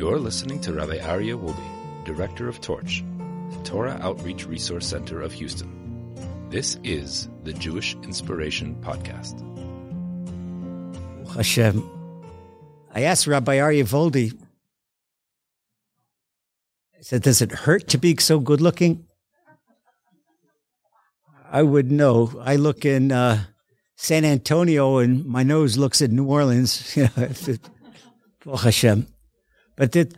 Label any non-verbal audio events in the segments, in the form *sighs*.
You're listening to Rabbi Aryeh Wolbe, Director of Torch, the Torah Outreach Resource Center of Houston. This is the Jewish Inspiration Podcast. Hashem. I asked Rabbi Aryeh Wolbe, I said, does it hurt to be so good looking? I would know. I look in uh, San Antonio and my nose looks at New Orleans. *laughs* Hashem. But the,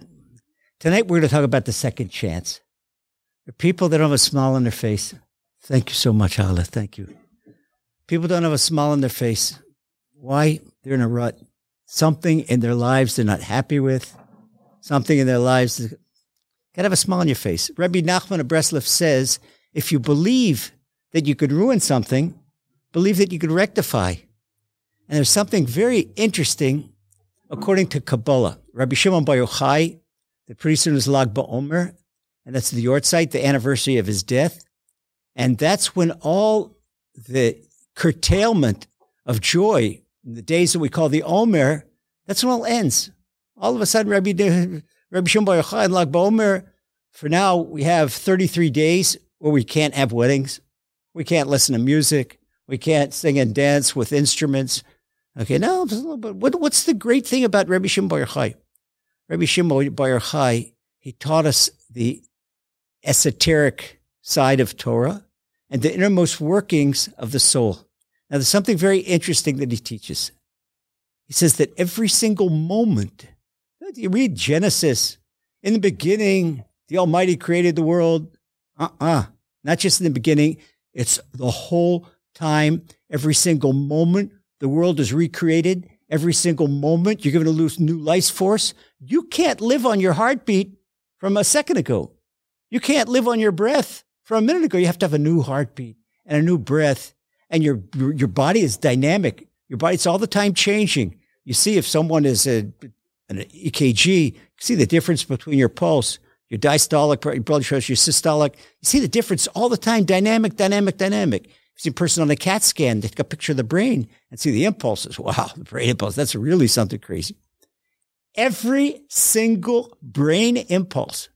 tonight we're going to talk about the second chance. The people that don't have a smile on their face. Thank you so much, Allah. Thank you. People don't have a smile on their face. Why? They're in a rut. Something in their lives they're not happy with. Something in their lives. Gotta have a smile on your face. Rabbi Nachman of Breslev says, if you believe that you could ruin something, believe that you could rectify. And there's something very interesting according to Kabbalah. Rabbi Shimon Bar Yochai, the priest in his Lag BaOmer, and that's the Yortzeit, the anniversary of his death. And that's when all the curtailment of joy in the days that we call the Omer, that's when all ends. All of a sudden, Rabbi, Rabbi Shimon Bar Yochai and Lag BaOmer, for now, we have 33 days where we can't have weddings. We can't listen to music. We can't sing and dance with instruments. Okay, now, what, what's the great thing about Rabbi Shimon Bar Yochai? Rabbi Shimon Bar Yochai, he taught us the esoteric side of Torah and the innermost workings of the soul. Now, there's something very interesting that he teaches. He says that every single moment, you read Genesis, in the beginning, the Almighty created the world. Uh uh-uh. uh Not just in the beginning, it's the whole time, every single moment. The world is recreated every single moment. You're given a new life force. You can't live on your heartbeat from a second ago. You can't live on your breath from a minute ago. You have to have a new heartbeat and a new breath. And your, your, body is dynamic. Your body's all the time changing. You see if someone is a, an EKG, you see the difference between your pulse, your diastolic blood pressure, your systolic. You see the difference all the time. Dynamic, dynamic, dynamic. You see a person on a CAT scan, they take a picture of the brain and see the impulses. Wow, the brain impulse. That's really something crazy. Every single brain impulse,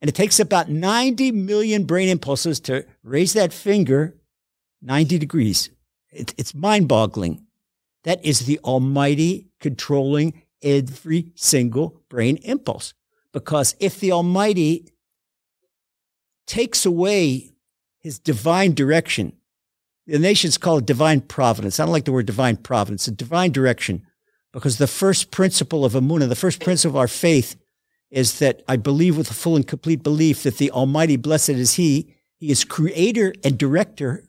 and it takes about 90 million brain impulses to raise that finger 90 degrees. It, it's mind boggling. That is the Almighty controlling every single brain impulse. Because if the Almighty takes away his divine direction, the nations call it divine providence. I don't like the word divine providence, a divine direction, because the first principle of Emunah, the first principle of our faith is that I believe with a full and complete belief that the Almighty, blessed is He, He is creator and director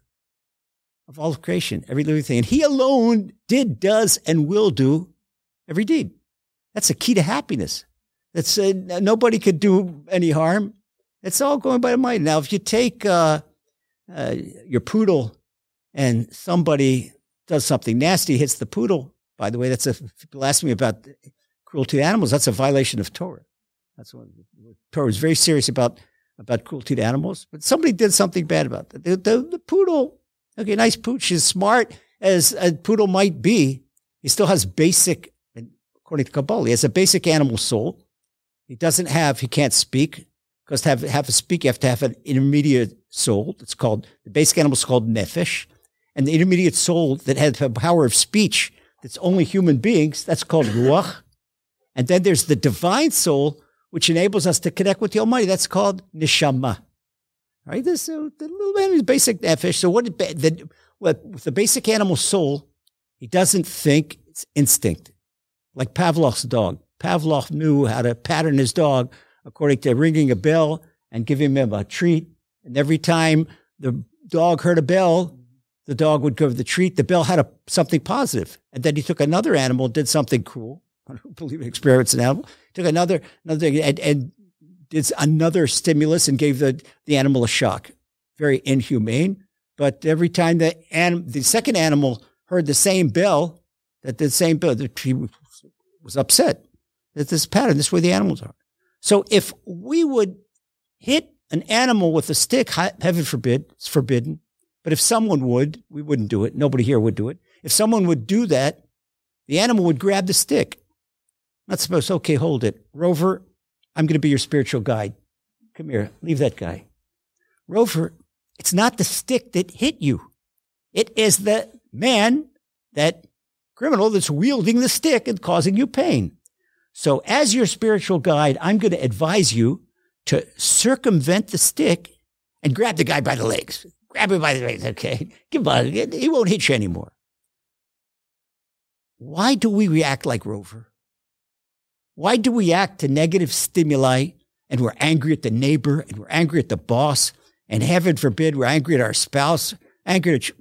of all of creation, every living thing. And He alone did, does, and will do every deed. That's the key to happiness. That's uh, nobody could do any harm. It's all going by the mind. Now, if you take uh, uh, your poodle and somebody does something nasty, hits the poodle. By the way, that's a people ask me about cruelty to animals. That's a violation of Torah. That's what Torah is very serious about about cruelty to animals. But somebody did something bad about that. The, the, the poodle, okay, nice pooch, is smart as a poodle might be. He still has basic, according to Kabbalah, he has a basic animal soul. He doesn't have, he can't speak because to have, have a speak, you have to have an intermediate soul. It's called, the basic animal is called nefesh. And the intermediate soul that has the power of speech, that's only human beings, that's called ruach. And then there's the divine soul, which enables us to connect with the Almighty. That's called neshama. Right? This, uh, the little man is basic nefesh. So what, the, with the basic animal soul, he doesn't think, it's instinct. Like Pavlov's dog. Pavlov knew how to pattern his dog according to ringing a bell and giving him a treat. And every time the dog heard a bell, the dog would go give the treat. The bell had a, something positive. And then he took another animal, did something cruel. *laughs* I don't believe in experiments an animal. Took another, another and, and did another stimulus and gave the, the animal a shock. Very inhumane. But every time the, anim, the second animal heard the same bell, that the same bell, he was upset. that this pattern. This is where the animals are. So if we would hit an animal with a stick, heaven forbid, it's forbidden. But if someone would, we wouldn't do it. Nobody here would do it. If someone would do that, the animal would grab the stick. Not supposed, okay, hold it. Rover, I'm going to be your spiritual guide. Come here, leave that guy. Rover, it's not the stick that hit you. It is the man, that criminal that's wielding the stick and causing you pain. So as your spiritual guide, I'm going to advise you to circumvent the stick and grab the guy by the legs. Grab him by the legs, okay? He won't hit you anymore. Why do we react like Rover? Why do we act to negative stimuli and we're angry at the neighbor and we're angry at the boss and heaven forbid we're angry at our spouse, angry at you.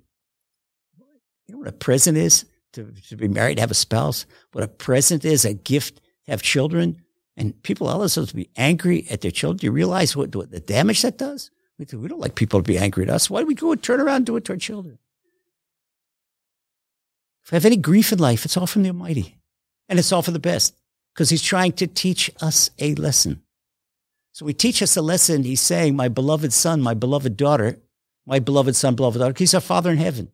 Know what a present is to, to be married, have a spouse? What a present is, a gift, have children. And people are supposed to be angry at their children. Do you realize what, what the damage that does? We, we don't like people to be angry at us. Why do we go and turn around and do it to our children? If we have any grief in life, it's all from the Almighty. And it's all for the best because He's trying to teach us a lesson. So he teach us a lesson. He's saying, my beloved son, my beloved daughter, my beloved son, beloved daughter, he's our father in heaven.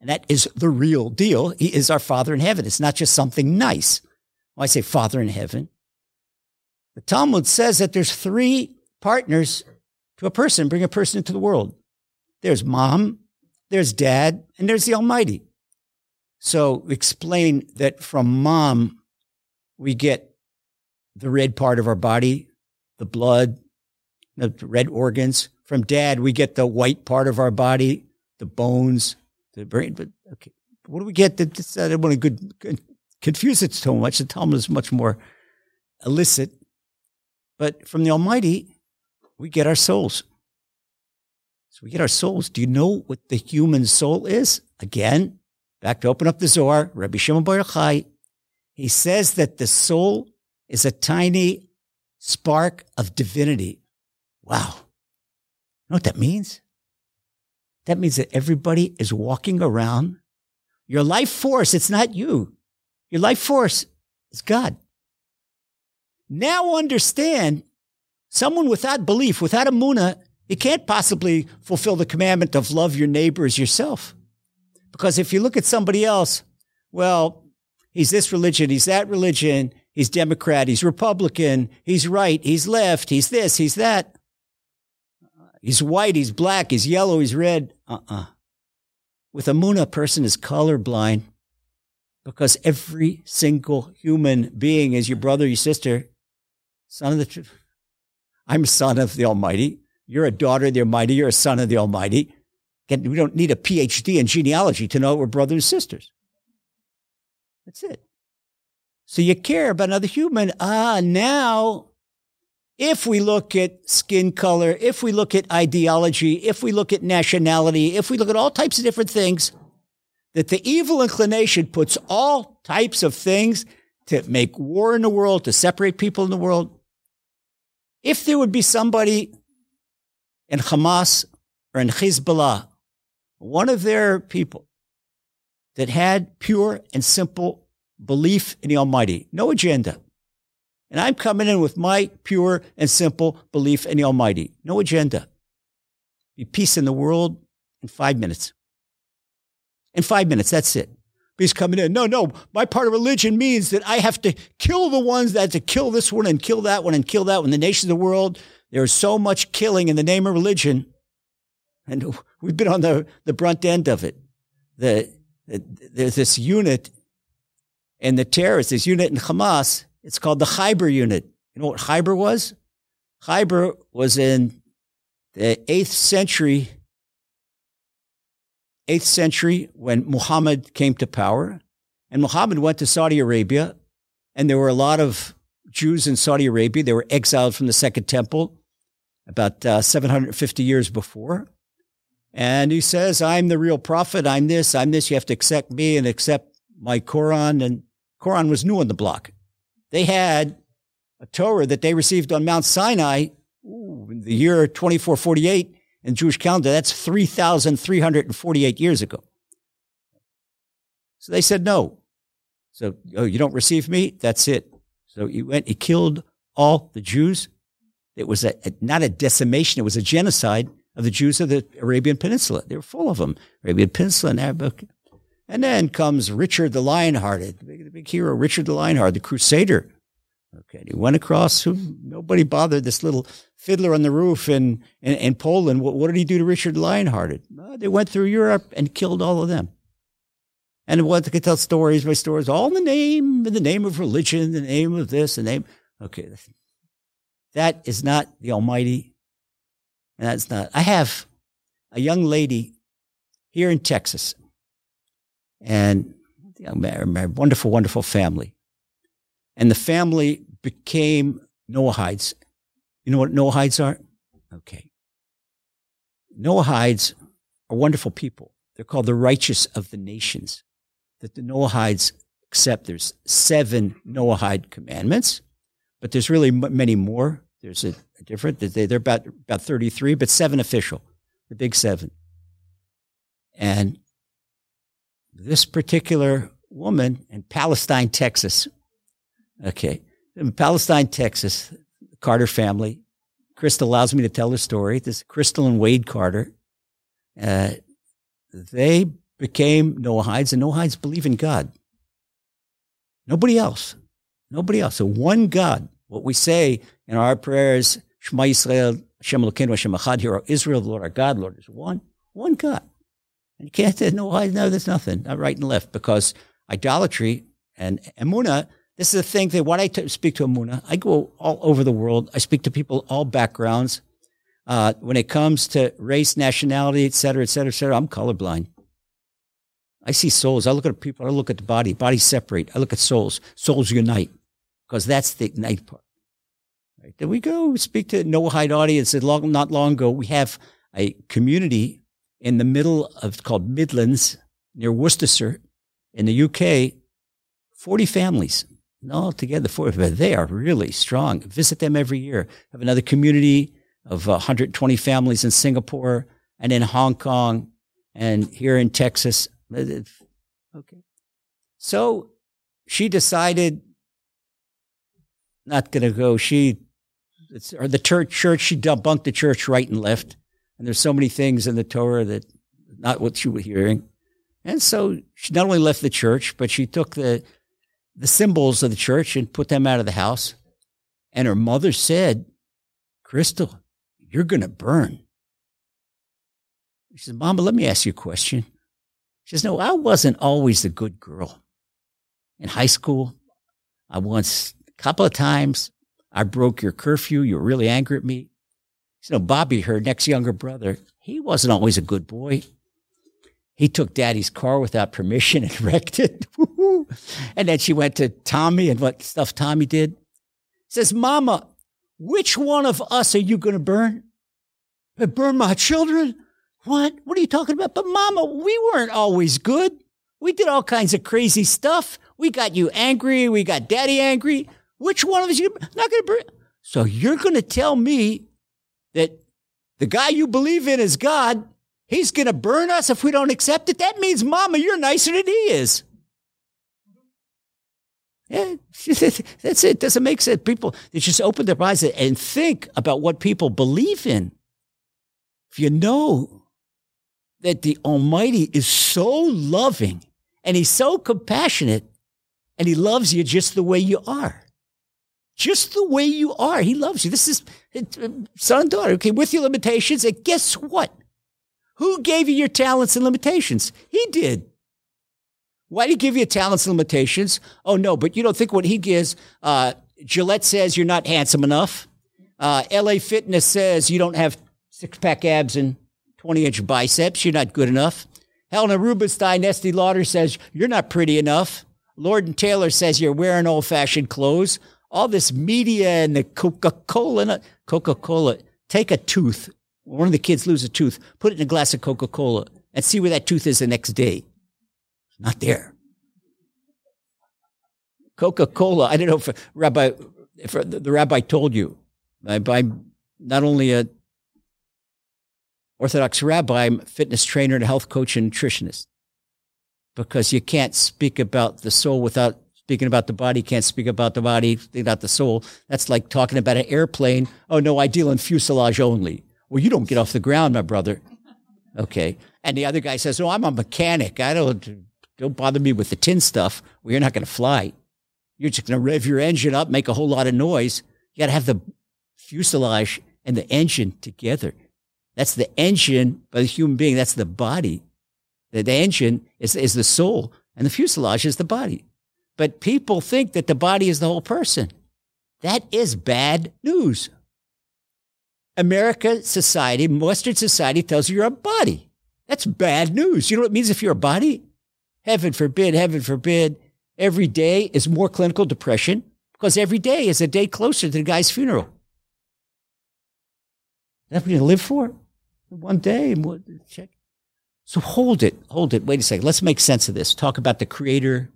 And that is the real deal. He is our father in heaven. It's not just something nice. When I say father in heaven, the Talmud says that there's three partners to a person, bring a person into the world. There's mom, there's dad, and there's the Almighty. So explain that from mom, we get the red part of our body, the blood, the red organs. From dad, we get the white part of our body, the bones, the brain. But okay, what do we get? That, I don't want to good, confuse it so much. The Talmud is much more illicit. But from the Almighty, we get our souls. So we get our souls. Do you know what the human soul is? Again, back to open up the Zohar, Rabbi Shimon Bar Yochai, he says that the soul is a tiny spark of divinity. Wow. You know what that means? That means that everybody is walking around. Your life force, it's not you. Your life force is God. Now understand someone without belief, without emuna, you can't possibly fulfill the commandment of love your neighbor as yourself. Because if you look at somebody else, well, he's this religion, he's that religion, He's Democrat. He's Republican. He's right. He's left. He's this. He's that. He's white. He's black. He's yellow. He's red. Uh-uh. With Emuna, person is colorblind because every single human being is your brother, your sister, son of the truth. I'm a son of the Almighty. You're a daughter of the Almighty. You're a son of the Almighty. We don't need a PhD in genealogy to know we're brothers and sisters. That's it. So you care about another human. Ah, now, if we look at skin color, if we look at ideology, if we look at nationality, if we look at all types of different things, that the evil inclination puts all types of things to make war in the world, to separate people in the world. If there would be somebody in Hamas or in Hezbollah, one of their people that had pure and simple belief in the Almighty, no agenda. And I'm coming in with my pure and simple belief in the Almighty, no agenda. Be peace in the world in five minutes. In five minutes, that's it. He's coming in. No, no, my part of religion means that I have to kill the ones that to kill this one and kill that one and kill that one. The nations of the world, there is so much killing in the name of religion. And we've been on the, the brunt end of it. The, the, there's this unit and the terrorists, this unit in Hamas, it's called the Khyber unit. You know what Khyber was? Khyber was in the 8th century, 8th century when Muhammad came to power. And Muhammad went to Saudi Arabia, and there were a lot of Jews in Saudi Arabia. They were exiled from the Second Temple about uh, 750 years before. And he says, I'm the real prophet. I'm this, I'm this. You have to accept me and accept my Quran. And Quran was new on the block. They had a Torah that they received on Mount Sinai ooh, in the year 2448 in Jewish calendar. That's 3,348 years ago. So they said no. So, oh, you don't receive me? That's it. So he went, he killed all the Jews. It was a, a, not a decimation, it was a genocide of the Jews of the Arabian Peninsula. They were full of them. Arabian Peninsula and Arabic. And then comes Richard the Lionhearted, the big, the big hero, Richard the Lionhearted, the Crusader. Okay. And He went across, nobody bothered this little fiddler on the roof in, in, in Poland. What, what, did he do to Richard Lionhearted? Uh, they went through Europe and killed all of them. And what they could tell stories by stories, all in the name, in the name of religion, the name of this, the name. Okay. That is not the Almighty. And that's not. I have a young lady here in Texas and a wonderful, wonderful family. And the family became Noahides. You know what Noahides are? Okay. Noahides are wonderful people. They're called the righteous of the nations. That the Noahides accept. There's seven Noahide commandments, but there's really many more. There's a, a different. They're about about 33, but seven official, the big seven. And this particular woman in Palestine, Texas. Okay. In Palestine, Texas, Carter family. Crystal allows me to tell her story. This Crystal and Wade Carter. Uh, they became Noahides, and Noahides believe in God. Nobody else. Nobody else. So one God. What we say in our prayers, Shema Yisrael, Hashem Elokeinu, Hashem Echad, Hero Israel, the Lord our God, Lord is one. One God. And you can't say, no, I know there's nothing, not right and left, because idolatry and emuna, this is the thing that when I speak to Emuna, I go all over the world. I speak to people, all backgrounds. Uh, when it comes to race, nationality, et cetera, et cetera, et cetera, I'm colorblind. I see souls. I look at people. I look at the body. Bodies separate. I look at souls. Souls unite because that's the ignite part. Right? Then we go speak to Noahide audience. Long, not long ago, we have a community in the middle of called Midlands near Worcestershire in the UK, 40 families all together. 40, but they are really strong. Visit them every year. Have another community of 120 families in Singapore and in Hong Kong and here in Texas. Okay. So she decided not going to go. She, or the church, church, she debunked the church right and left. And there's so many things in the Torah that not what she was hearing. And so she not only left the church, but she took the, the symbols of the church and put them out of the house. And her mother said, Crystal, you're going to burn. She said, Mama, let me ask you a question. She says, No, I wasn't always a good girl. In high school, I once, a couple of times, I broke your curfew. You were really angry at me. You know, Bobby, her next younger brother, he wasn't always a good boy. He took daddy's car without permission and *laughs* wrecked it. and then she went to Tommy and what stuff Tommy did. Says, Mama, which one of us are you going to burn? I burn my children? What? What are you talking about? But Mama, we weren't always good. We did all kinds of crazy stuff. We got you angry. We got daddy angry. Which one of us you not going to burn? So you're going to tell me that the guy you believe in is God, he's going to burn us if we don't accept it. That means, Mama, you're nicer than he is. Yeah, *laughs* that's it. Doesn't make sense. People, they just open their eyes and think about what people believe in. If you know that the Almighty is so loving and He's so compassionate and He loves you just the way you are, just the way you are. He loves you. This is uh, son and daughter. Okay, with your limitations. And guess what? Who gave you your talents and limitations? He did. Why did he give you talents and limitations? Oh, no, but you don't think what he gives. Uh, Gillette says you're not handsome enough. Uh, LA Fitness says you don't have six pack abs and 20 inch biceps. You're not good enough. Helena Rubinstein, Estee Lauder says you're not pretty enough. Lord and Taylor says you're wearing old fashioned clothes all this media and the Coca Cola, Coca Cola. Take a tooth. One of the kids lose a tooth. Put it in a glass of Coca Cola and see where that tooth is the next day. Not there. Coca Cola. I don't know if Rabbi, if the rabbi told you. I'm not only a Orthodox rabbi, I'm a fitness trainer and a health coach and nutritionist. Because you can't speak about the soul without speaking about the body, can't speak about the body, without the soul. That's like talking about an airplane. Oh, no, I deal in fuselage only. Well, you don't get off the ground, my brother. Okay. And the other guy says, Oh, I'm a mechanic. I don't, don't bother me with the tin stuff. Well, you're not going to fly. you're just going to rev your engine up, make a whole lot of noise. You got to have the fuselage and the engine together. That's the engine by the human being. That's the body. The, the engine is, is the soul and the fuselage is the body. But people think that the body is the whole person. That is bad news. America society, Western society tells you you're a body. That's bad news. You know what it means if you're a body? Heaven forbid, heaven forbid. Every day is more clinical depression because every day is a day closer to the guy's funeral. That's what you live for? One day, check. So hold it, hold it. Wait a second. Let's make sense of this. Talk about the creator,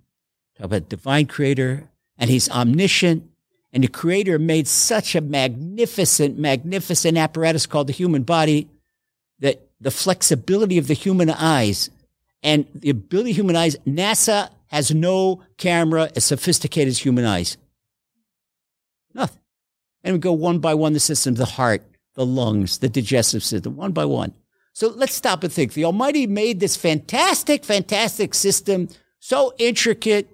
talk about divine creator, and he's omniscient. And the creator made such a magnificent, magnificent apparatus called the human body that the flexibility of the human eyes and the ability of human eyes, NASA has no camera as sophisticated as human eyes. Nothing. And we go one by one the systems, the heart, the lungs, the digestive system, one by one. So let's stop and think. The Almighty made this fantastic, fantastic system, so intricate,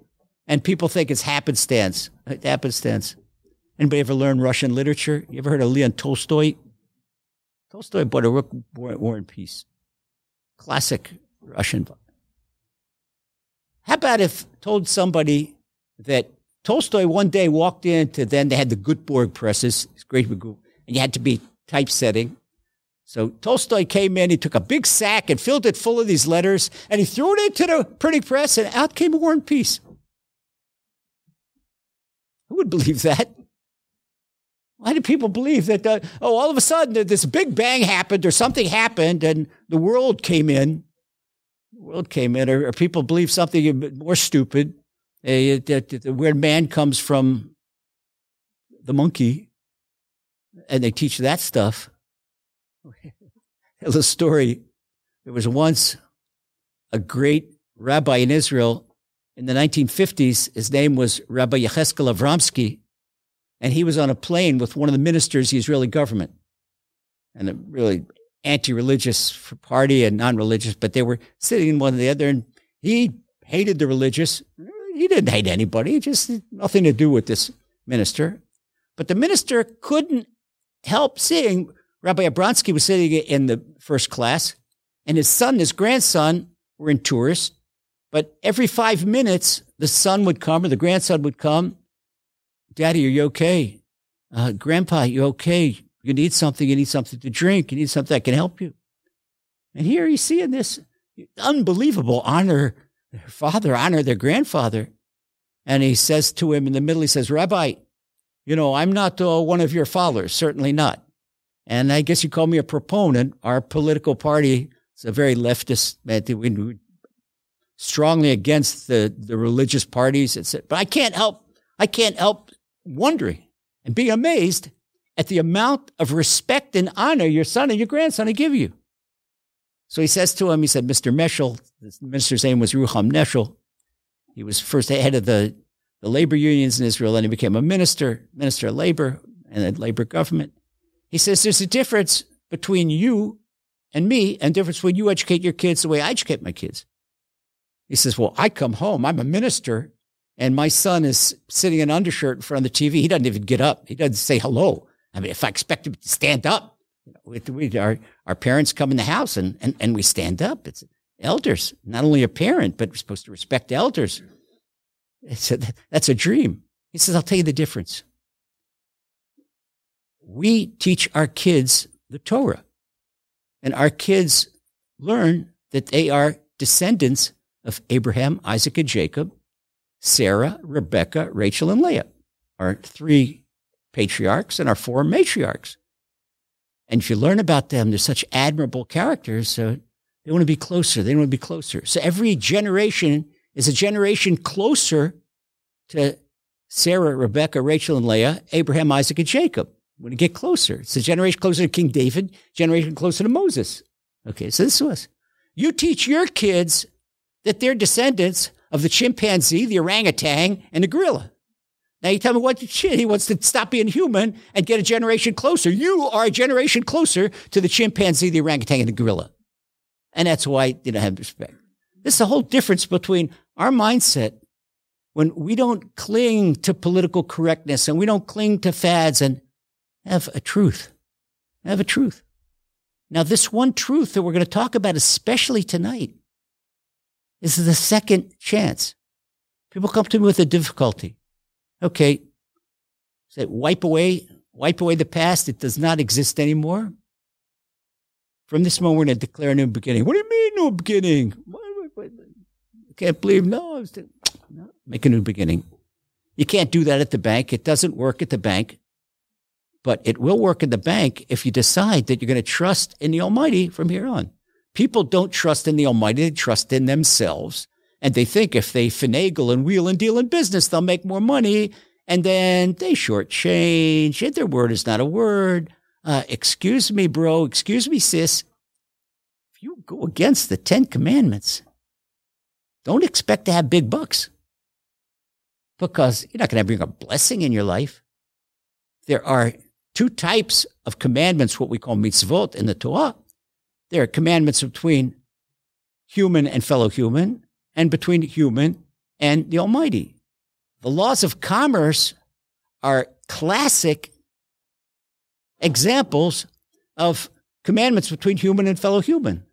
and people think it's happenstance. Happenstance. Anybody ever learn Russian literature? You ever heard of Leon Tolstoy? Tolstoy bought a book, War and Peace. Classic Russian book. How about if told somebody that Tolstoy one day walked into then they had the Gutenberg presses, it's great and you had to be typesetting. So Tolstoy came in, he took a big sack and filled it full of these letters, and he threw it into the printing press, and out came War and Peace. Who would believe that? Why do people believe that, uh, oh, all of a sudden this big bang happened or something happened and the world came in? The world came in, or, or people believe something more stupid, uh, that, where man comes from the monkey, and they teach that stuff. Tell *laughs* a story. There was once a great rabbi in Israel in the 1950s. His name was Rabbi Yecheskel Avramsky, and he was on a plane with one of the ministers of the Israeli government, and a really anti-religious party and non-religious, but they were sitting in one or the other, and he hated the religious. He didn't hate anybody; just nothing to do with this minister. But the minister couldn't help seeing Rabbi Avramsky was sitting in the first class, and his son, his grandson, were in tours. But every five minutes, the son would come or the grandson would come. Daddy, are you okay? Uh, Grandpa, you okay? You need something. You need something to drink. You need something that can help you. And here he's seeing this unbelievable honor their father, honor their grandfather. And he says to him in the middle, he says, Rabbi, you know, I'm not uh, one of your followers, certainly not. And I guess you call me a proponent. Our political party is a very leftist, we're strongly against the, the religious parties. But I can't help, I can't help wondering and being amazed at the amount of respect and honor your son and your grandson give you. So he says to him, he said, Mr. Meshel, the minister's name was Ruham Meshel. He was first head of the, the labor unions in Israel, and he became a minister, minister of labor and the labor government. He says there's a difference between you and me and difference when you educate your kids the way I educate my kids. He says, well, I come home, I'm a minister, and my son is sitting in undershirt in front of the TV. He doesn't even get up. He doesn't say hello. I mean, if I expect him to stand up, you know, we, our, our parents come in the house and, and, and we stand up. It's elders, not only a parent, but we're supposed to respect elders. It's a, that's a dream. He says, I'll tell you the difference we teach our kids the Torah. And our kids learn that they are descendants of Abraham, Isaac, and Jacob, Sarah, Rebecca, Rachel, and Leah, our three patriarchs and our four matriarchs. And if you learn about them, they're such admirable characters. So they want to be closer. They want to be closer. So every generation is a generation closer to Sarah, Rebecca, Rachel, and Leah, Abraham, Isaac, and Jacob. Going to get closer. It's a generation closer to King David, generation closer to Moses. Okay, so this was. You teach your kids that they're descendants of the chimpanzee, the orangutan, and the gorilla. Now you tell me what shit he wants to stop being human and get a generation closer. You are a generation closer to the chimpanzee, the orangutan, and the gorilla. And that's why you don't have respect. This is the whole difference between our mindset when we don't cling to political correctness and we don't cling to fads and have a truth, have a truth. Now, this one truth that we're going to talk about, especially tonight, is the second chance. People come to me with a difficulty. Okay, say wipe away, wipe away the past. It does not exist anymore. From this moment, to declare a new beginning. What do you mean, new beginning? I can't believe no. no. Make a new beginning. You can't do that at the bank. It doesn't work at the bank. But it will work in the bank if you decide that you're going to trust in the Almighty from here on. People don't trust in the Almighty, they trust in themselves. And they think if they finagle and wheel and deal in business, they'll make more money. And then they shortchange, and their word is not a word. Uh, excuse me, bro. Excuse me, sis. If you go against the Ten Commandments, don't expect to have big bucks because you're not going to bring a blessing in your life. There are two types of commandments, what we call mitzvot in the Torah. There are commandments between human and fellow human, and between human and the Almighty. The laws of commerce are classic examples of commandments between human and fellow human.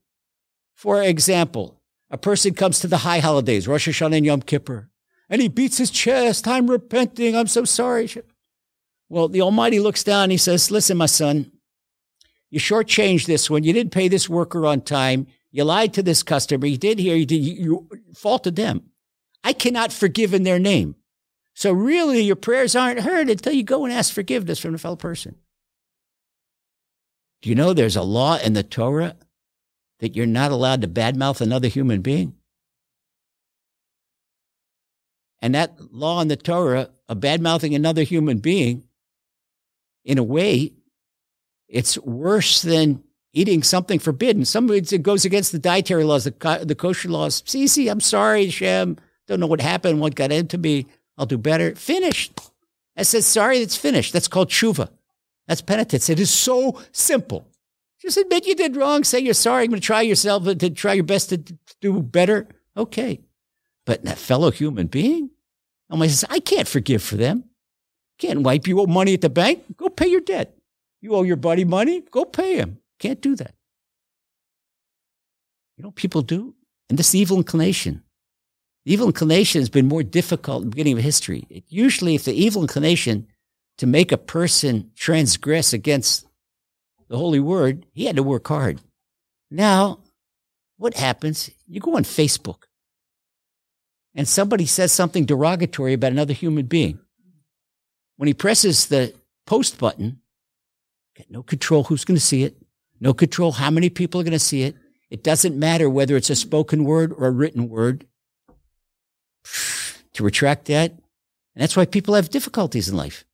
For example, a person comes to the high holidays, Rosh Hashanah and Yom Kippur, and he beats his chest. I'm repenting. I'm so sorry. Well, the Almighty looks down he says, Listen, my son, you shortchanged this one. You didn't pay this worker on time. You lied to this customer. You did here. You did. You, you faulted them. I cannot forgive in their name. So really, your prayers aren't heard until you go and ask forgiveness from a fellow person. Do you know there's a law in the Torah that you're not allowed to badmouth another human being? And that law in the Torah of badmouthing another human being in a way, it's worse than eating something forbidden. Some it goes against the dietary laws, the, the kosher laws. See, see, I'm sorry, Shem. Don't know what happened, what got into me. I'll do better. Finished. I said, sorry, it's finished. That's called tshuva. That's penitence. It is so simple. Just admit you did wrong. Say you're sorry. I'm going to try yourself to try your best to do better. Okay. But that fellow human being, I says, I can't forgive for them. Can't wipe. You owe money at the bank? Go pay your debt. You owe your buddy money? Go pay him. Can't do that. You know people do? And this evil inclination. The evil inclination has been more difficult in the beginning of history. It usually, if the evil inclination to make a person transgress against the holy word, he had to work hard. Now, what happens? You go on Facebook and somebody says something derogatory about another human being. When he presses the post button, got no control who's going to see it, no control how many people are going to see it. It doesn't matter whether it's a spoken word or a written word. *sighs* To retract that, and that's why people have difficulties in life.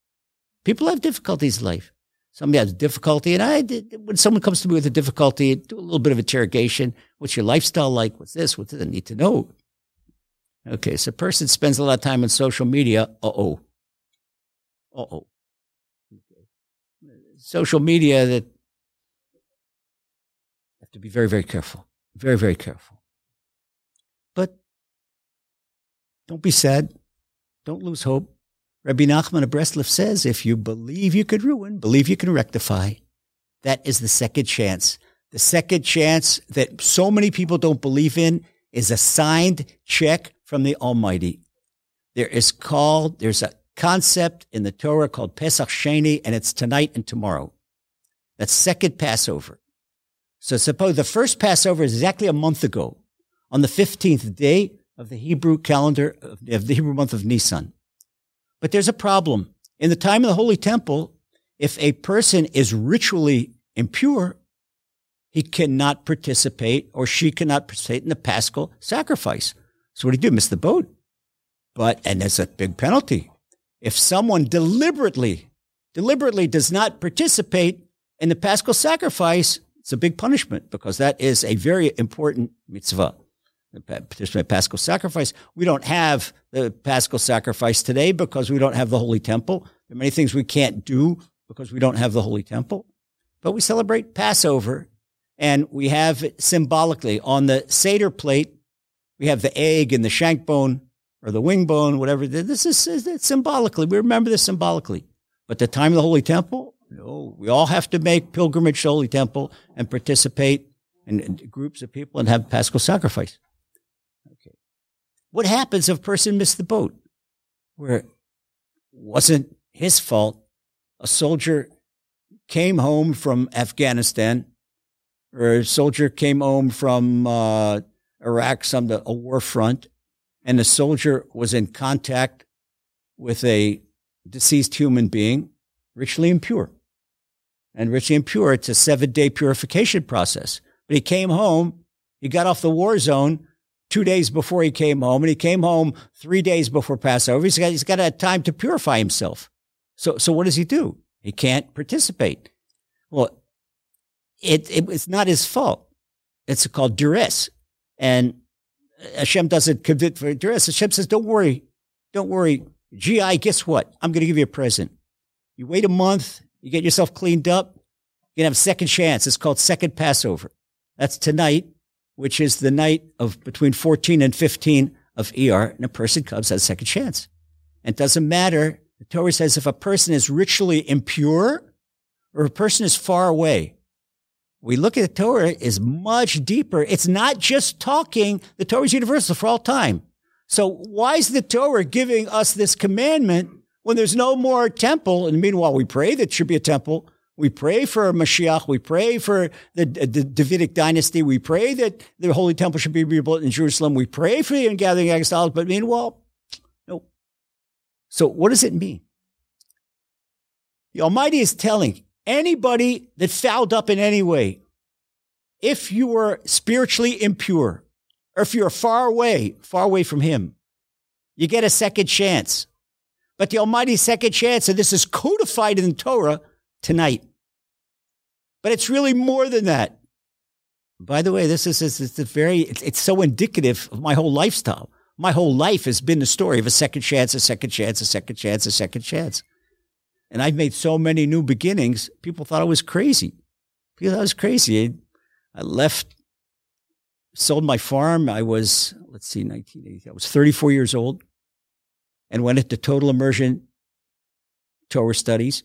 People have difficulties in life. Somebody has difficulty, and I, when someone comes to me with a difficulty, do a little bit of interrogation. What's your lifestyle like? What's this? What do they need to know? Okay, so a person spends a lot of time on social media. Uh oh. Uh oh. Social media that have to be very, very careful. Very, very careful. But don't be sad. Don't lose hope. Rabbi Nachman of Breslev says if you believe you could ruin, believe you can rectify, that is the second chance. The second chance that so many people don't believe in is a signed check from the Almighty. There is called, there's a concept in the Torah called Pesach Sheni, and it's tonight and tomorrow. That's second Passover. So suppose the first Passover is exactly a month ago, on the 15th day of the Hebrew calendar of the Hebrew month of Nisan. But there's a problem. In the time of the Holy Temple, if a person is ritually impure, he cannot participate or she cannot participate in the paschal sacrifice. So what do you do? Miss the boat. But, and there's a big penalty. If someone deliberately, deliberately does not participate in the paschal sacrifice, it's a big punishment because that is a very important mitzvah. In paschal sacrifice. We don't have the paschal sacrifice today because we don't have the holy temple. There are many things we can't do because we don't have the holy temple. But we celebrate Passover and we have symbolically on the Seder plate, we have the egg and the shank bone or the wing bone, whatever. This is symbolically. We remember this symbolically. But the time of the Holy Temple, no, we all have to make pilgrimage to the Holy Temple and participate in, in groups of people and have Paschal sacrifice. Okay. What happens if a person missed the boat? Where it wasn't his fault. A soldier came home from Afghanistan, or a soldier came home from uh, Iraq, some a war front, and the soldier was in contact with a deceased human being, ritually impure. And ritually impure, it's a seven day purification process. But he came home, he got off the war zone two days before he came home, and he came home three days before Passover. He's got, he's got a time to purify himself. So, so what does he do? He can't participate. Well, it, it it's not his fault. It's called duress. And Hashem doesn't commit for duress. Hashem says, don't worry. Don't worry. GI, guess what? I'm going to give you a present. You wait a month, you get yourself cleaned up, you can have a second chance. It's called second Passover. That's tonight, which is the night of between 14 and 15 of ER, and a person comes has a second chance. And it doesn't matter. The Torah says if a person is ritually impure or a person is far away, we look at the Torah is much deeper. It's not just talking. The Torah is universal for all time. So why is the Torah giving us this commandment when there's no more temple? And meanwhile, we pray that should be a temple. We pray for Mashiach. We pray for the, the Davidic dynasty. We pray that the Holy Temple should be rebuilt in Jerusalem. We pray for the gathering exiles. But meanwhile, no. So what does it mean? The Almighty is telling anybody that fouled up in any way, if you were spiritually impure, or if you're far away, far away from Him, you get a second chance. But the Almighty second chance, and this is codified in the Torah tonight. But it's really more than that. By the way, this is, it's a very, it's, it's so indicative of my whole lifestyle. My whole life has been the story of a second chance, a second chance, a second chance, a second chance. And I've made so many new beginnings. People thought I was crazy because I was crazy. I left, sold my farm. I was, let's see, 1980. I was 34 years old and went into total immersion Torah studies.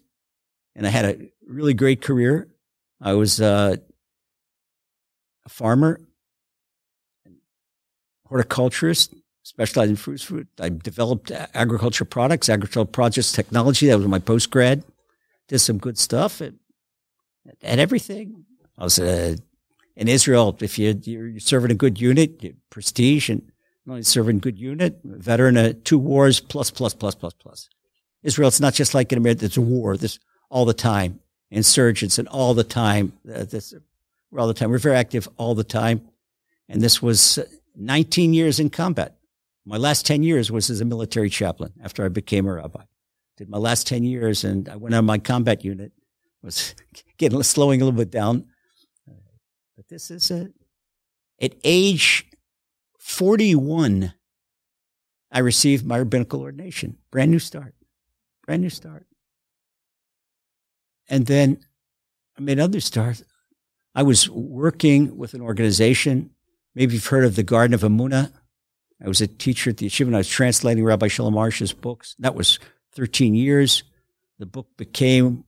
And I had a really great career. I was uh, a farmer, horticulturist, specialized in fruits. Fruit. I developed agriculture products, agricultural projects technology. That was my post grad. Did some good stuff and, and everything. I was uh, in Israel. If you, you're serving a good unit, prestige, and not only serving good unit, veteran of two wars, plus, plus, plus, plus, plus. Israel, it's not just like in America, it's a war. This all the time. Insurgents and all the time. Uh, this, we're all the time. We're very active all the time. And this was 19 years in combat. My last 10 years was as a military chaplain after I became a rabbi. Did my last 10 years and I went on my combat unit, was *laughs* getting, slowing a little bit down. Uh, but this is it. At age 41, I received my rabbinical ordination. Brand new start. Brand new start. And then I made other starts. I was working with an organization. Maybe you've heard of the Garden of Emunah. I was a teacher at the yeshiva and I was translating Rabbi Shalom Arush's books. That was 13 years. The book became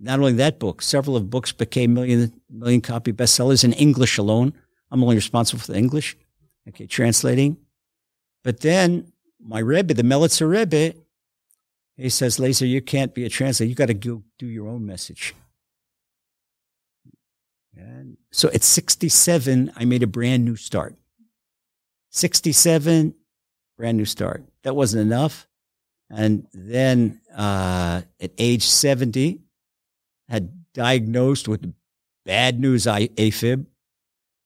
not only that book, several of books became million million copy bestsellers in English alone. I'm only responsible for the English, okay, translating. But then my Rebbe, the Melitzer Rebbe, he says, Lazer, you can't be a translator. You got to go do your own message. And so at 67, I made a brand new start. 67, brand new start. That wasn't enough. And then uh, at age 70, had diagnosed with bad news AFib.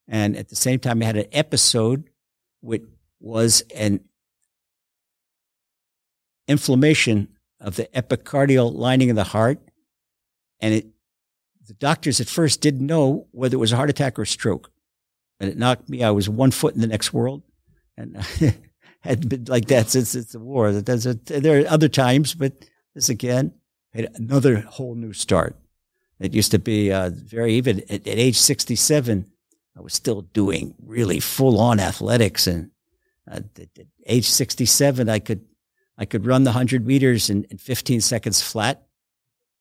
And at the same time, I had an episode which was an inflammation of the epicardial lining of the heart. And it, the doctors at first didn't know whether it was a heart attack or a stroke. And it knocked me, I was one foot in the next world and *laughs* had been like that since it's the war. A, there are other times, but this again another whole new start. It used to be uh, very even at, at, age 67. I was still doing really full on athletics and Uh, at age 67, I could, I could run the 100 meters in, in 15 seconds flat.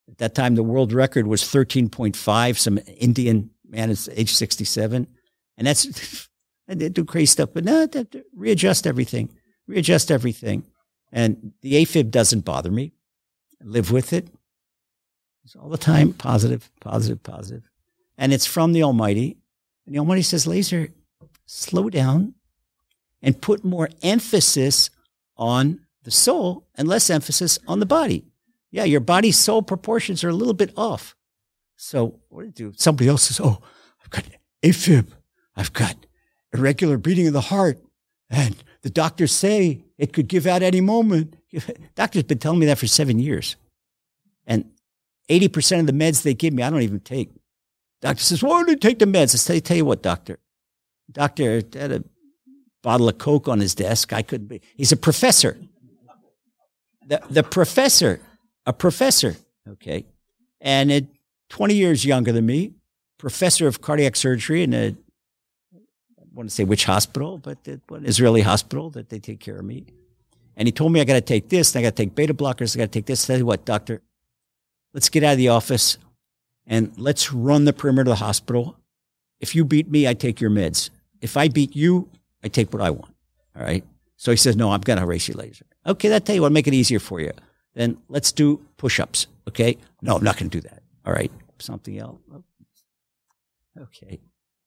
At that time, the world record was 13.5. Some Indian man is age 67. And that's, *laughs* I did do crazy stuff, but no, readjust everything, readjust everything. And the AFib doesn't bother me. I live with it. It's all the time positive, positive, positive. And it's from the Almighty. And the Almighty says, Lazer, slow down and put more emphasis on the soul and less emphasis on the body. Yeah, your body soul proportions are a little bit off. So what do you do? Somebody else says, Oh, I've got AFib. I've got irregular beating of the heart. And the doctors say it could give out any moment. *laughs* Doctors been telling me that for seven years. And 80% of the meds they give me, I don't even take. Doctor says, why don't you take the meds? I say, tell you what, doctor. Doctor had a bottle of Coke on his desk. I couldn't be. He's a professor. The, the professor, a professor, okay. And at 20 years younger than me, professor of cardiac surgery and a, want to say which hospital, but an Israeli hospital that they take care of me. And he told me I got to take this, I got to take beta blockers, I got to take this. Tell you what, doctor, let's get out of the office and let's run the perimeter of the hospital. If you beat me, I take your meds. If I beat you, I take what I want. All right. So he says, no, I'm going to race you Lazer. Okay. That tell you what, make it easier for you. Then let's do push ups. Okay. No, I'm not going to do that. All right. Something else. Oh. Okay.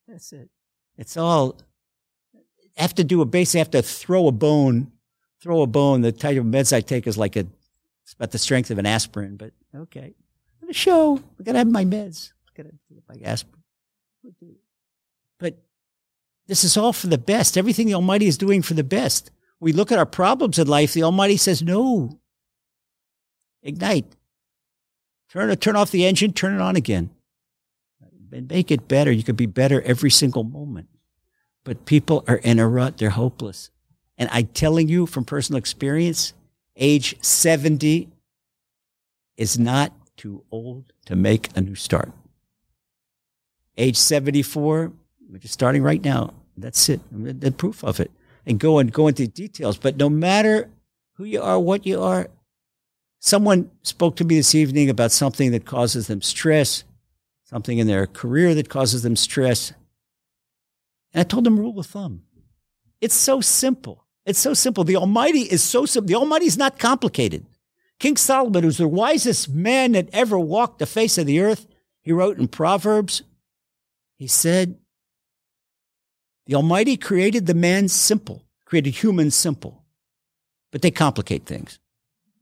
That's it. It's all, have to do a base, I have to throw a bone, throw a bone. The type of meds I take is like a, it's about the strength of an aspirin, but okay. I'm going to show, I gotta have my meds. I gotta my aspirin. But this is all for the best. Everything the Almighty is doing for the best. We look at our problems in life, the Almighty says, no. Ignite. Turn, turn off the engine, turn it on again. And make it better. You could be better every single moment. But people are in a rut. They're hopeless. And I'm telling you from personal experience, age 70 is not too old to make a new start. Age 74, we're just starting right now. That's it. The proof of it. And go and go into details. But no matter who you are, what you are, someone spoke to me this evening about something that causes them stress, something in their career that causes them stress. And I told them rule of thumb. It's so simple. It's so simple. The Almighty is so simple. The Almighty is not complicated. King Solomon, who's the wisest man that ever walked the face of the earth, he wrote in Proverbs, he said, The Almighty created the man simple, created humans simple, but they complicate things.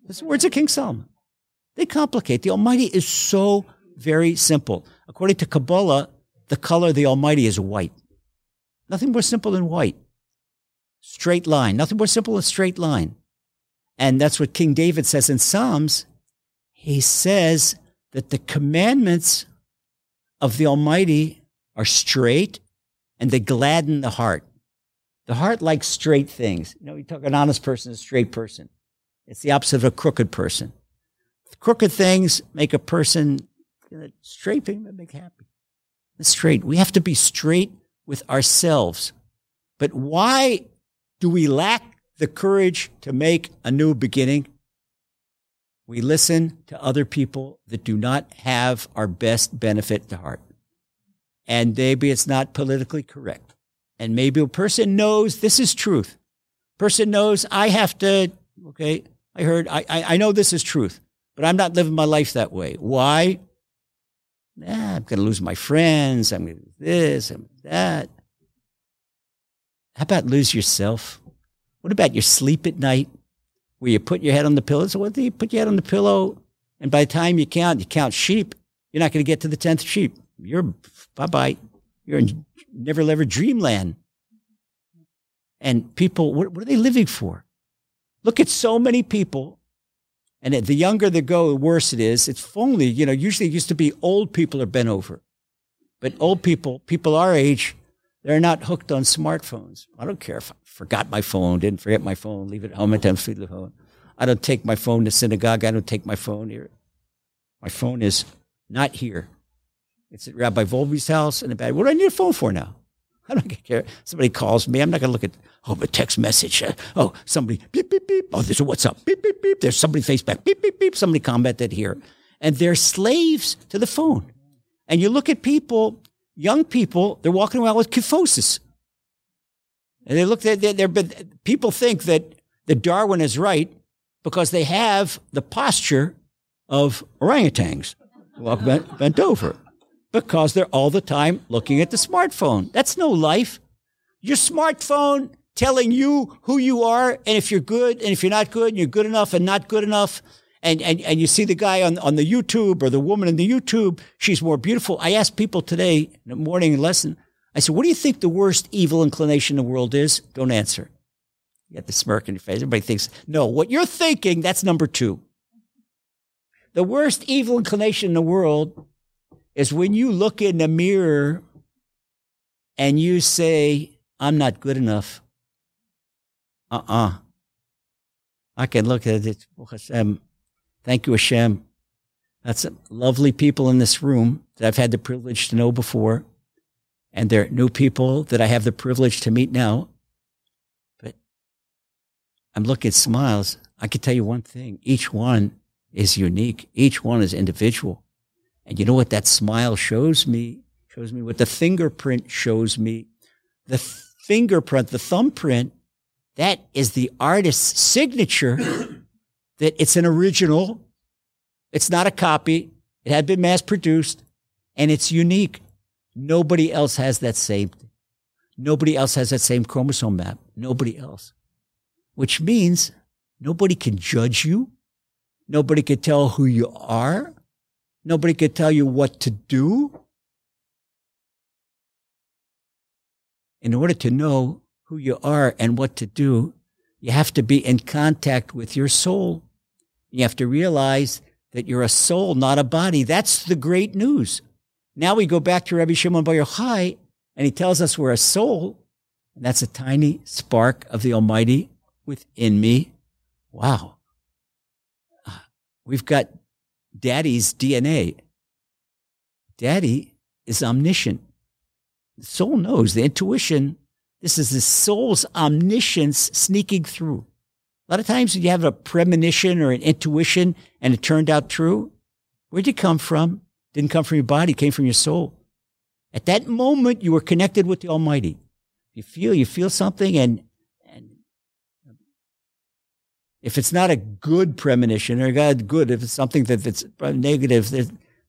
That's the words of King Solomon. They complicate. The Almighty is so very simple. According to Kabbalah, the color of the Almighty is white. Nothing more simple than white. Straight line. Nothing more simple than straight line. And that's what King David says in Psalms. He says that the commandments of the Almighty are straight and they gladden the heart. The heart likes straight things. You know, you talk an honest person, a straight person. It's the opposite of a crooked person. Crooked things make a person straight thing make happy. It's straight. We have to be straight with ourselves. But why do we lack the courage to make a new beginning. We listen to other people that do not have our best benefit to heart. And maybe it's not politically correct. And maybe a person knows this is truth. Person knows I have to, okay, I heard, I, I, know this is truth, but I'm not living my life that way. Why? I'm going to lose my friends. I'm going to do this and that. How about lose yourself? What about your sleep at night where you put your head on the pillow? So what do you put your head on the pillow? And by the time you count, you count sheep, you're not going to get to the 10th sheep. You're bye bye. You're in never ever dreamland. And people, what, what are they living for? Look at so many people. And the younger they go, the worse it is. It's only, you know, usually it used to be old people are bent over. But old people, people our age, they're not hooked on smartphones. I don't care if I forgot my phone, didn't forget my phone, leave it at home at phone. I don't take my phone to synagogue. I don't take my phone here. My phone is not here. It's at Rabbi Wolbe's house in the bed. What do I need a phone for now? Going to care. Somebody calls me. I'm not going to look at, oh, a text message. Uh, oh, somebody, beep, beep, beep. Oh, there's a WhatsApp. Beep, beep, beep. There's somebody Facebook. Beep, beep, beep. Somebody commented here. And they're slaves to the phone. And you look at people, young people, they're walking around with kyphosis. And they look, they're, they're, but people think that, that Darwin is right because they have the posture of orangutans, walk bent, bent over because they're all the time looking at the smartphone. That's no life. Your smartphone telling you who you are and if you're good and if you're not good and you're good enough and not good enough. And, and, and you see the guy on, on the YouTube or the woman in the YouTube, she's more beautiful. I asked people today in the morning lesson, I said, what do you think the worst evil inclination in the world is? Don't answer. You got the smirk in your face. Everybody thinks, no, what you're thinking, that's number two. The worst evil inclination in the world is when you look in the mirror and you say, I'm not good enough. Uh uh-uh. uh I can look at it. Hashem. Thank you, Hashem. That's lovely people in this room that I've had the privilege to know before. And they're new people that I have the privilege to meet now. But I'm looking at smiles. I can tell you one thing. Each one is unique. Each one is individual. And you know what that smile shows me? Shows me what the fingerprint shows me. The fingerprint, the thumbprint, that is the artist's signature *coughs* that it's an original. It's not a copy. It had been mass produced and it's unique. Nobody else has that same. Nobody else has that same chromosome map. Nobody else. Which means nobody can judge you. Nobody can tell who you are. Nobody could tell you what to do. In order to know who you are and what to do, you have to be in contact with your soul. You have to realize that you're a soul, not a body. That's the great news. Now we go back to Rabbi Shimon Bar Yochai, and he tells us we're a soul, and that's a tiny spark of the Almighty within me. Wow. Uh, we've got daddy's DNA. Daddy is omniscient. The soul knows the intuition. This is the soul's omniscience sneaking through. A lot of times when you have a premonition or an intuition and it turned out true, where'd you come from? Didn't come from your body, came from your soul. At that moment, you were connected with the Almighty. You feel, you feel something and if it's not a good premonition or God good, if it's something that, that's negative,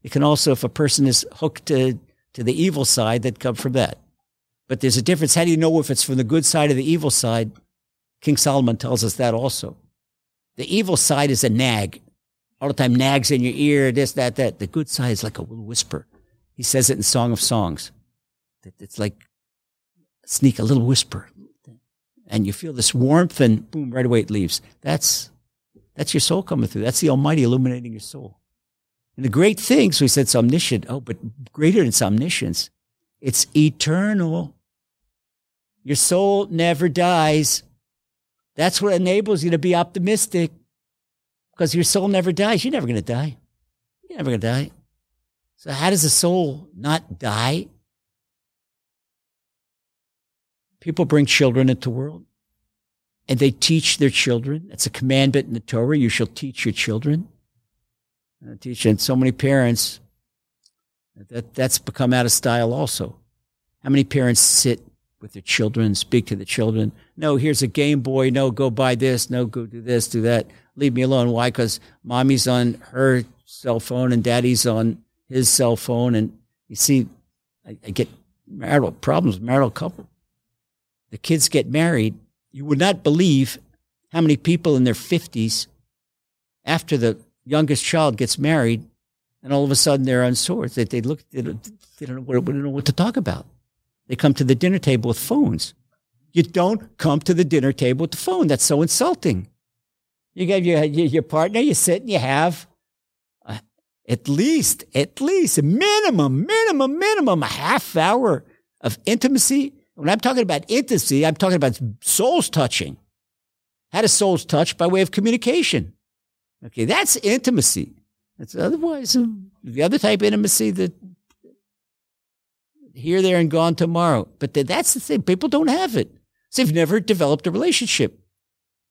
it can also, if a person is hooked to, to the evil side, that come from that. But there's a difference. How do you know if it's from the good side or the evil side? King Solomon tells us that also. The evil side is a nag. All the time nags in your ear, this, that, that. The good side is like a little whisper. He says it in Song of Songs. It's like sneak a little whisper, and you feel this warmth and boom, right away it leaves. That's, that's your soul coming through. That's the Almighty illuminating your soul. And the great thing, so we said it's omniscient. Oh, but greater than its omniscience, it's eternal. Your soul never dies. That's what enables you to be optimistic because your soul never dies. You're never going to die. You're never going to die. So how does a soul not die? People bring children into the world and they teach their children. It's a commandment in the Torah. You shall teach your children. Uh, teach, and so many parents, that, that's become out of style also. How many parents sit with their children, speak to the children? No, here's a Game Boy. No, go buy this. No, go do this, do that. Leave me alone. Why? Because mommy's on her cell phone and daddy's on his cell phone. And you see, I, I get marital problems, marital couple the kids get married, you would not believe how many people in their 50s, after the youngest child gets married, and all of a sudden they're on swords. They, they look, they don't, they don't, know what, they don't know what to talk about. They come to the dinner table with phones. You don't come to the dinner table with the phone. That's so insulting. You get your, your partner, you sit and you have uh, at least, at least a minimum, minimum, minimum a half hour of intimacy when I'm talking about intimacy, I'm talking about souls touching. How does souls touch? By way of communication. Okay, that's intimacy. That's otherwise the other type of intimacy that here, there, and gone tomorrow. But that's the thing. People don't have it. So they've never developed a relationship.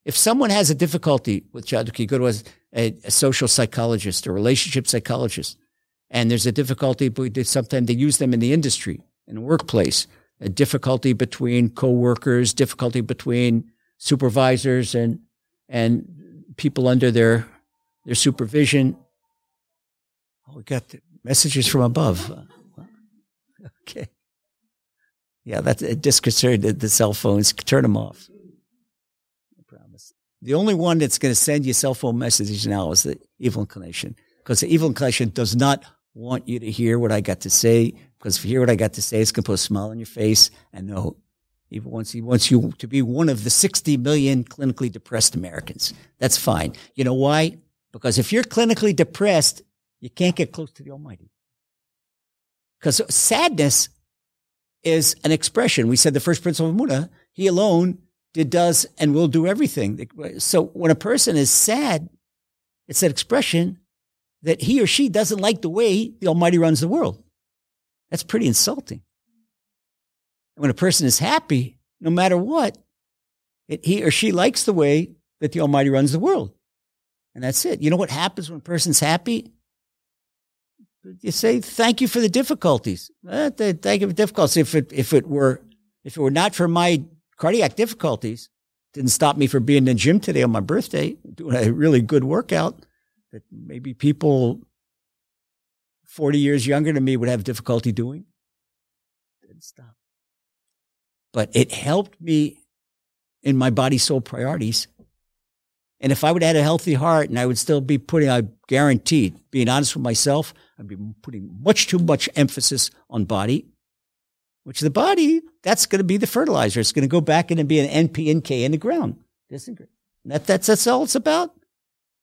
If someone has a difficulty with child, you go to a, a, social psychologist, or relationship psychologist, and there's a difficulty, but sometimes they use them in the industry, in the workplace, difficulty between coworkers, difficulty between supervisors and, and people under their, their supervision. Oh, we got messages from above. Okay. Yeah, that's disconcerted the cell phones. Turn them off. I promise. The only one that's going to send you cell phone messages now is the evil inclination, because the evil inclination does not want you to hear what I got to say. Because if you hear what I got to say, it's going to put a smile on your face. And no, he wants he wants you to be one of the 60 million clinically depressed Americans. That's fine. You know why? Because if you're clinically depressed, you can't get close to the Almighty. Because sadness is an expression. We said the first principle of Emuna, he alone did, does, and will do everything. So when a person is sad, it's an expression that he or she doesn't like the way the Almighty runs the world. That's pretty insulting. When a person is happy, no matter what, it, he or she likes the way that the Almighty runs the world. And that's it. You know what happens when a person's happy? You say, thank you for the difficulties. Eh, thank you for the difficulties. If it, if it were, if it were not for my cardiac difficulties, didn't stop me from being in the gym today on my birthday, doing a really good workout that maybe people 40 years younger than me would have difficulty doing. Didn't stop. But it helped me in my body soul priorities. And if I would have had a healthy heart and I would still be putting, I guaranteed, being honest with myself, I'd be putting much too much emphasis on body, which the body, that's going to be the fertilizer. It's going to go back in and be an NP and K in the ground. Disagree. That, that's, that's all it's about.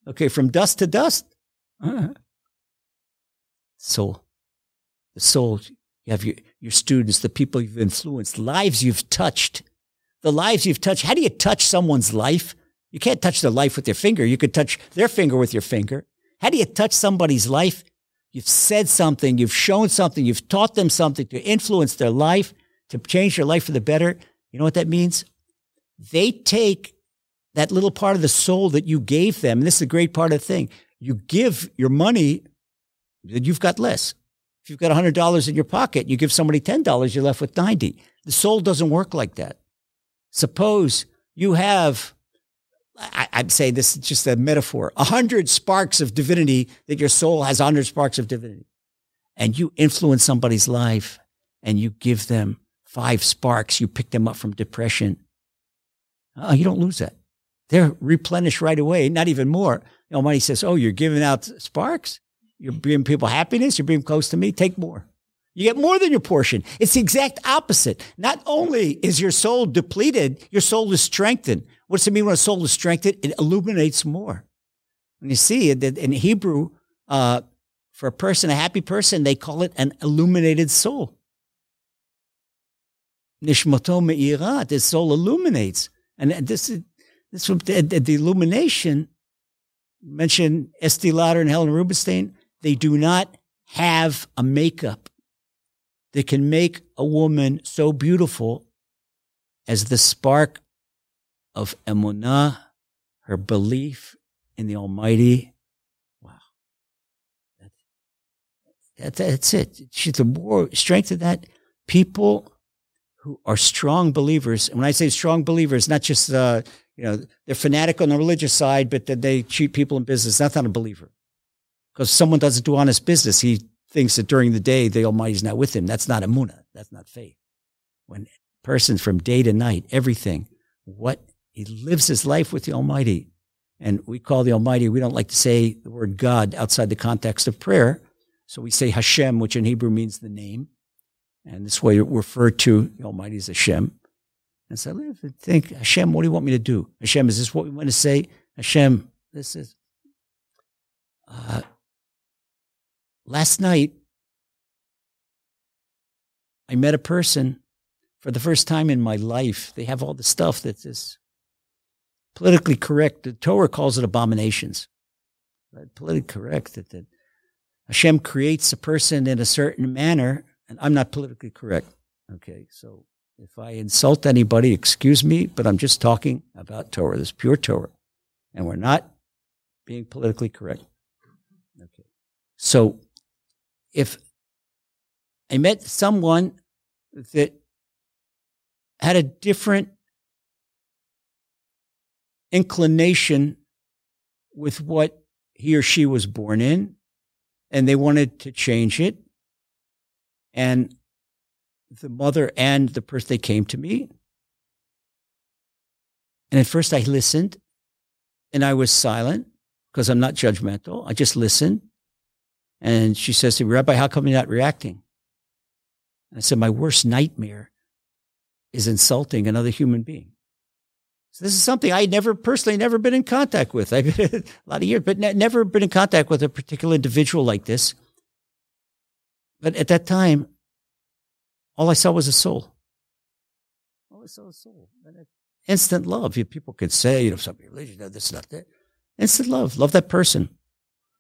Okay, from dust to dust. Uh-huh. Soul. The soul. You have your, your students, the people you've influenced, lives you've touched. The lives you've touched. How do you touch someone's life? You can't touch their life with your finger. You could touch their finger with your finger. How do you touch somebody's life? You've said something, you've shown something, you've taught them something to influence their life, to change their life for the better. You know what that means? They take that little part of the soul that you gave them. And this is a great part of the thing. You give your money, you've got less. If you've got $100 in your pocket, you give somebody $10, you're left with 90. The soul doesn't work like that. Suppose you have, I, would say this is just a metaphor—a 100 sparks of divinity that your soul has 100 sparks of divinity. And you influence somebody's life and you give them five sparks, you pick them up from depression. Uh, you don't lose that. They're replenished right away, not even more. The Almighty says, Oh, you're giving out sparks? You're bringing people happiness? You're being close to me? Take more. You get more than your portion. It's the exact opposite. Not only is your soul depleted, your soul is strengthened. What does it mean when a soul is strengthened? It illuminates more. And you see it in Hebrew, uh, for a person, a happy person, they call it an illuminated soul. Nishmato me'irat, his soul illuminates. And this is this the, the illumination mentioned Estee Lauder and Helen Rubinstein. They do not have a makeup that can make a woman so beautiful as the spark of emunah, her belief in the Almighty. Wow, that, that's it. She's the more strength of that. People who are strong believers, and when I say strong believers, not just uh, you know, they're fanatic on the religious side, but that they cheat people in business. That's not a believer. Because someone doesn't do honest business, he thinks that during the day the Almighty's not with him. That's not emuna. That's not faith. When person from day to night, everything, what he lives his life with the Almighty. And we call the Almighty, we don't like to say the word God outside the context of prayer. So we say Hashem, which in Hebrew means the name. And this way we refer to the Almighty as Hashem. And so I think, Hashem, what do you want me to do? Hashem, is this what we want to say? Hashem, this is. Uh, last night, I met a person for the first time in my life. They have all the stuff that is politically correct. The Torah calls it abominations. But politically correct that, that Hashem creates a person in a certain manner and I'm not politically correct. Okay, so if I insult anybody, excuse me, but I'm just talking about Torah, this pure Torah, and we're not being politically correct. Okay, so if I met someone that had a different inclination with what he or she was born in, and they wanted to change it. And the mother and the person, they came to me. And at first I listened and I was silent because I'm not judgmental. I just listened. And she says to me, Rabbi, how come you're not reacting? And I said, my worst nightmare is insulting another human being. So this is something I never personally never been in contact with. *laughs* I've been a lot of years, but ne- never been in contact with a particular individual like this. But at that time, all I saw was a soul. All I saw was a soul. Instant love. You, people could say, you know, some religion, no, this, not that. Instant love. Love that person.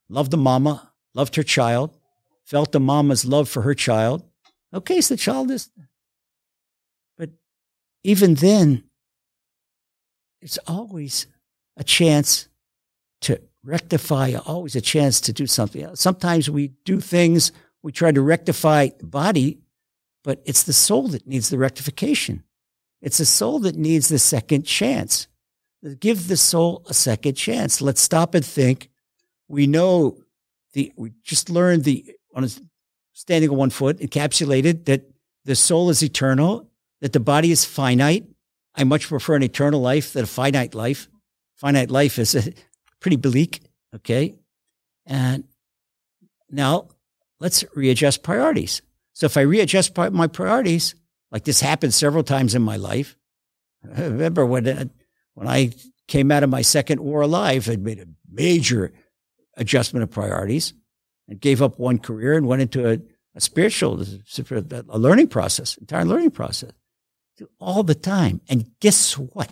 Love the mama. Loved her child. Felt the mama's love for her child. Okay, so the child is. But even then, it's always a chance to rectify, always a chance to do something. Sometimes we do things, we try to rectify the body, but it's the soul that needs the rectification. It's the soul that needs the second chance. Give the soul a second chance. Let's stop and think. We know the, we just learned the, on a, standing on one foot, encapsulated that the soul is eternal, that the body is finite, I much prefer an eternal life than a finite life. Finite life is pretty bleak. Okay. And now let's readjust priorities. So if I readjust my priorities, like this happened several times in my life, I *laughs* remember when, uh, when I came out of my second war alive, I'd made a major adjustment of priorities and gave up one career and went into a, a spiritual, a learning process, entire learning process all the time. And guess what?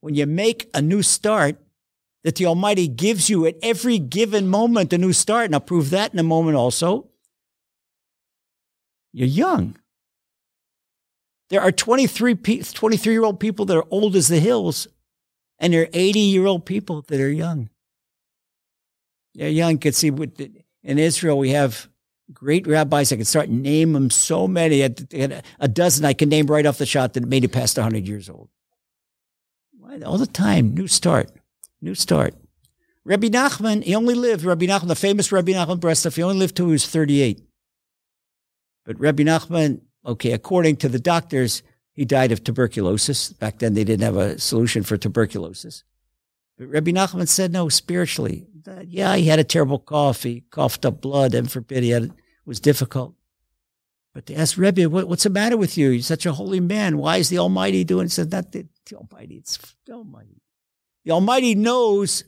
When you make a new start, that the Almighty gives you at every given moment a new start, and I'll prove that in a moment also, you're young. There are 23, 23 year old people that are old as the hills, and there are 80 year old people that are young. Young. You can see in Israel, we have great rabbis. I could start name them so many. A dozen I can name right off the shot that made it past 100 years old. All the time, new start, new start. Rabbi Nachman, he only lived, Rabbi Nachman, the famous Rabbi Nachman Breslov, he only lived till he was 38. But Rabbi Nachman, okay, according to the doctors, he died of tuberculosis. Back then, they didn't have a solution for tuberculosis. But Rabbi Nachman said, no, spiritually, yeah, he had a terrible cough. He coughed up blood. and forbid he had it was difficult. But they asked Rebbe, what, what's the matter with you? You're such a holy man. Why is the Almighty doing? He said, not the, the Almighty. It's the Almighty. The Almighty knows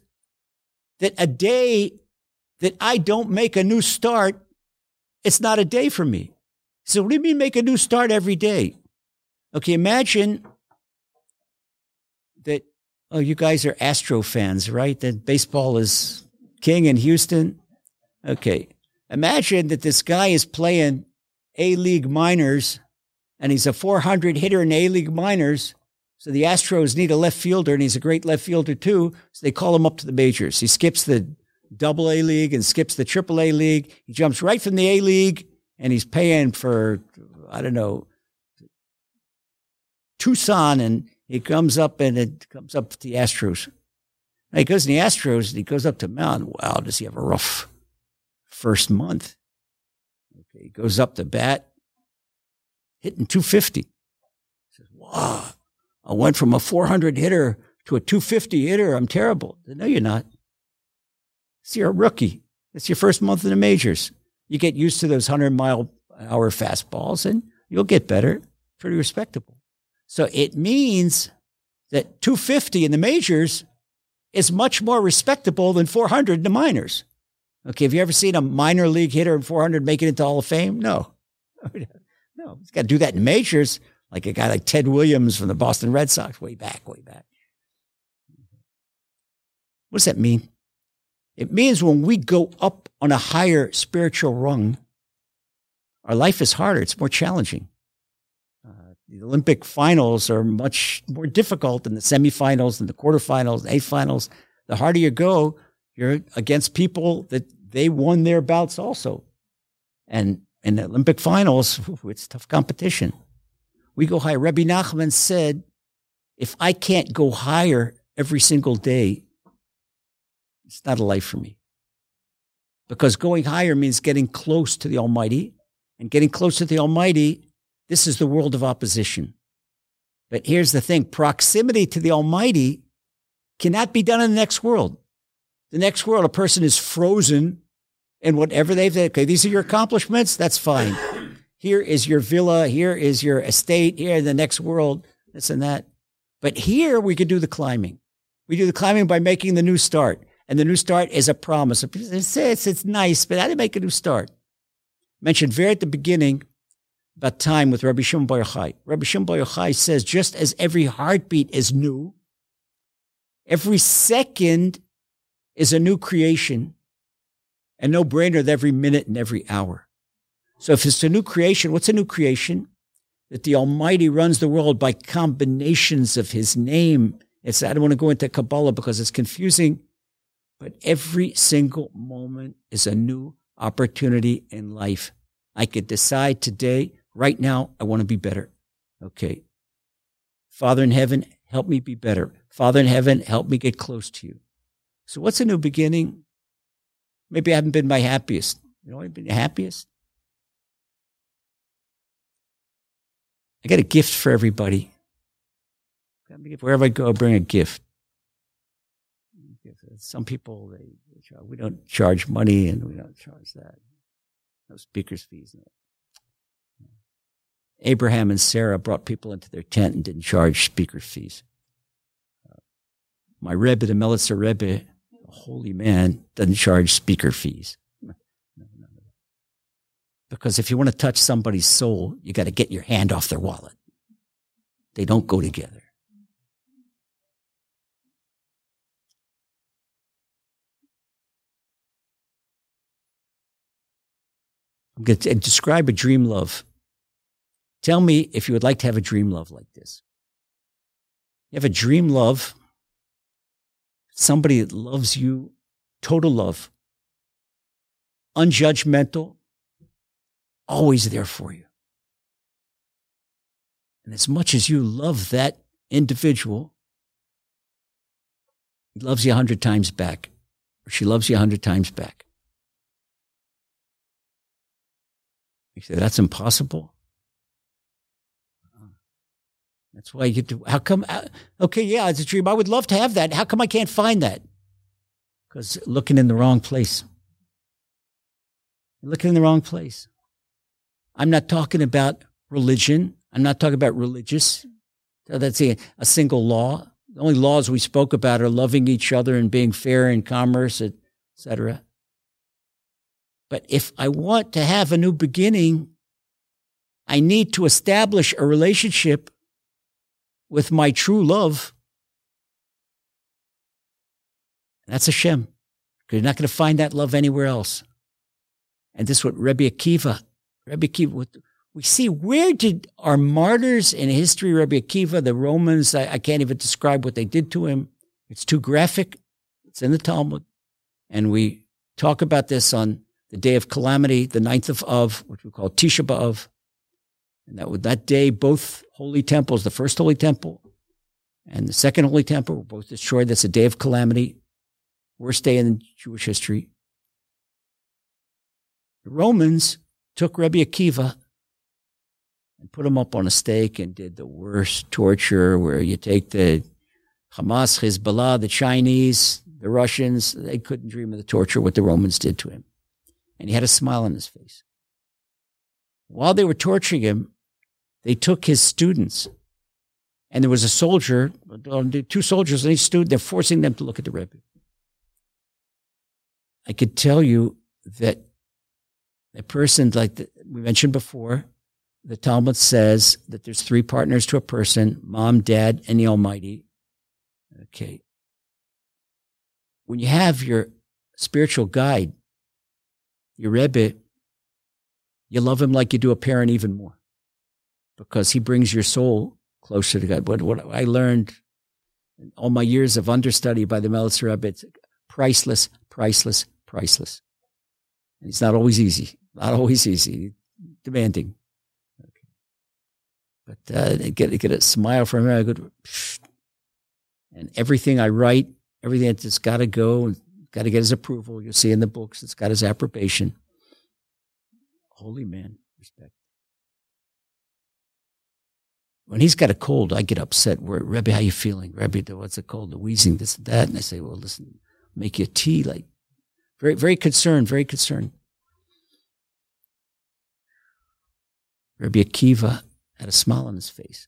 that a day that I don't make a new start, it's not a day for me. So what do you mean make a new start every day? Okay, imagine that, oh, you guys are Astro fans, right? That baseball is king in Houston. Okay. Imagine that this guy is playing A League minors and he's a 400 hitter in A League minors. So the Astros need a left fielder and he's a great left fielder too. So they call him up to the majors. He skips the double A league and skips the triple A league. He jumps right from the A league and he's paying for, I don't know, Tucson and he comes up and it comes up to the Astros. he goes to the Astros and he goes up to mound. Wow, does he have a rough first month. Okay, he goes up to bat, hitting 250. He says, wow, I went from a 400 hitter to a 250 hitter. I'm terrible. Said, no, you're not. See, you're a rookie. It's your first month in the majors. You get used to those 100 mile hour fastballs and you'll get better. Pretty respectable. So it means that 250 in the majors is much more respectable than 400 in the minors. Okay, have you ever seen a minor league hitter in 400 make it into Hall of Fame? No. *laughs* no, he's got to do that in majors, like a guy like Ted Williams from the Boston Red Sox, way back, way back. What does that mean? It means when we go up on a higher spiritual rung, our life is harder. It's more challenging. The Olympic finals are much more difficult than the semifinals and the quarterfinals, A finals. The harder you go, you're against people that they won their bouts also. And in the Olympic finals, it's tough competition. We go higher. Rabbi Nachman said, if I can't go higher every single day, it's not a life for me. Because going higher means getting close to the Almighty. And getting close to the Almighty, this is the world of opposition. But here's the thing proximity to the Almighty cannot be done in the next world. The next world, a person is frozen in whatever they've said. Okay, these are your accomplishments. That's fine. Here is your villa. Here is your estate. Here in the next world, this and that. But here we could do the climbing. We do the climbing by making the new start. And the new start is a promise. It's, it's, it's nice, but how do you make a new start? Mentioned very at the beginning about time with Rabbi Shimon Bar Yochai. Rabbi Shimon Bar Yochai says, just as every heartbeat is new, every second is a new creation and no brainer that every minute and every hour. So if it's a new creation, what's a new creation? That the Almighty runs the world by combinations of His name. It's, I don't want to go into Kabbalah because it's confusing, but every single moment is a new opportunity in life. I could decide today, right now, I want to be better. Okay. Father in heaven, help me be better. Father in heaven, help me get close to you. So what's a new beginning? Maybe I haven't been my happiest. You know, I've been the happiest. I got a gift for everybody. Wherever I go, I bring a gift. Some people, they, they we don't charge money and we don't charge that. No speaker's fees. No. Abraham and Sarah brought people into their tent and didn't charge speaker fees. My Rebbe, the Melitzer Rebbe, a holy man, doesn't charge speaker fees. Because if you want to touch somebody's soul, you got to get your hand off their wallet. They don't go together. I'm going to describe a dream love. Tell me if you would like to have a dream love like this. You have a dream love, somebody that loves you, total love, unjudgmental, always there for you. And as much as you love that individual, he loves you a hundred times back, or she loves you a hundred times back. You say, that's impossible. That's why you to, how come, uh, okay, yeah, it's a dream. I would love to have that. How come I can't find that? Because looking in the wrong place. Looking in the wrong place. I'm not talking about religion. I'm not talking about religious. That's a, a single law. The only laws we spoke about are loving each other and being fair in commerce, etc. But if I want to have a new beginning, I need to establish a relationship with my true love. That's Hashem. You're not going to find that love anywhere else. And this is what Rabbi Akiva Rabbi Akiva, we see where did our martyrs in history, Rabbi Akiva, the Romans, I, I can't even describe what they did to him. It's too graphic. It's in the Talmud. And we talk about this on the day of calamity, the ninth of Av, which we call Tisha B'Av. And that that day, both holy temples, the first holy temple and the second holy temple were both destroyed. That's a day of calamity, worst day in Jewish history. The Romans took Rabbi Akiva and put him up on a stake and did the worst torture where you take the Hamas, Hezbollah, the Chinese, the Russians, they couldn't dream of the torture what the Romans did to him. And he had a smile on his face. While they were torturing him, they took his students. And there was a soldier, two soldiers and each student, they're forcing them to look at the Rebbe. I could tell you that a person like the, we mentioned before, the Talmud says that there's three partners to a person: mom, dad, and the Almighty. Okay. When you have your spiritual guide, your Rebbe, you love him like you do a parent even more because he brings your soul closer to God. What, what I learned all my years of understudy by the Melitzer Rebbe, it's priceless, priceless, priceless. And it's not always easy, not always easy, demanding. Okay. But uh, get, get a smile from him. I go, and everything I write, everything that's got to go, got to get his approval. You'll see in the books, it's got his approbation. Holy man, respect. When he's got a cold, I get upset. Where, Rebbe, how you feeling? Rebbe, what's the cold? The wheezing, this and that. And I say, well, listen, make you tea. Like, very, very concerned, very concerned. Rabbi Akiva had a smile on his face.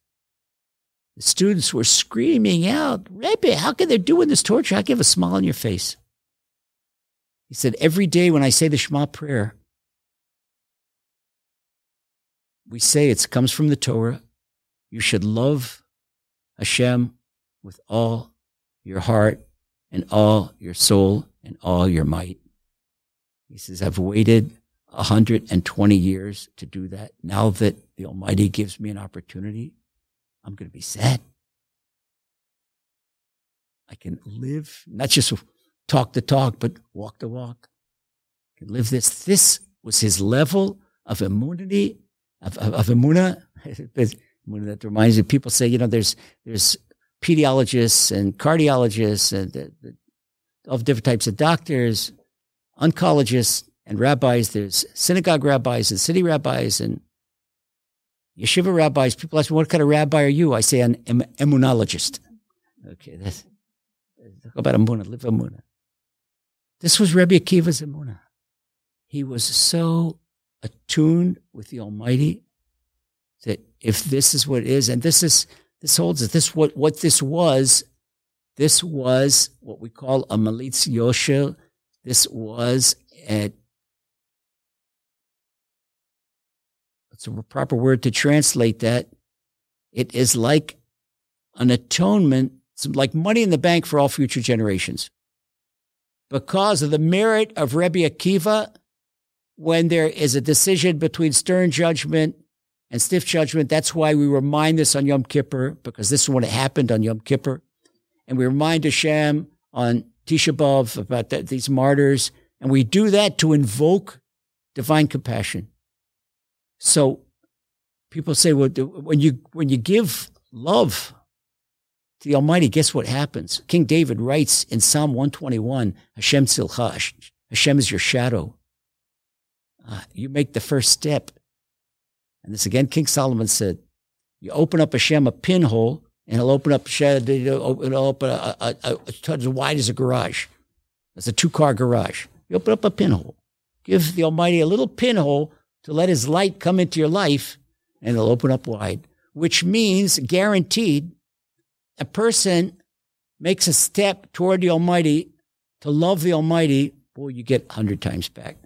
The students were screaming out, Rebbe, how can they doing this torture? I give a smile on your face. He said, Every day when I say the Shema prayer, we say it comes from the Torah. You should love Hashem with all your heart and all your soul and all your might. He says, I've waited 120 years to do that. Now that the Almighty gives me an opportunity, I'm going to be sad. I can live, not just talk the talk, but walk the walk. I can live this. This was his level of immunity, of, of, of. *laughs* that reminds me, people say, you know, there's, there's pediatrists and cardiologists and the, the, different types of doctors, oncologists and rabbis. There's synagogue rabbis and city rabbis and yeshiva rabbis. People ask me, what kind of rabbi are you? I say, an em- immunologist. Okay, that's talk about Emunah, live Emunah. This was Rebbe Akiva's Emunah. He was so attuned with the Almighty that if this is what it is, and this is this holds it, this what what this was, this was what we call a malitz yosher. This was a it's a proper word to translate that. It is like an atonement, like money in the bank for all future generations. Because of the merit of Rebbe Akiva, when there is a decision between stern judgment and stiff judgment. That's why we remind this on Yom Kippur, because this is what happened on Yom Kippur. And we remind Hashem on Tisha B'Av about these martyrs. And we do that to invoke divine compassion. So people say, well, when you, when you give love to the Almighty, guess what happens? King David writes in Psalm 121, Hashem Tzilcha, Hashem is your shadow. Uh, you make the first step and this again, King Solomon said, you open up Hashem a pinhole, and he'll open up it'll open a, a, a, a, as wide as a garage. It's a two car garage. You open up a pinhole. Give the Almighty a little pinhole to let his light come into your life, and it'll open up wide, which means guaranteed a person makes a step toward the Almighty to love the Almighty, boy, you get 100 times back,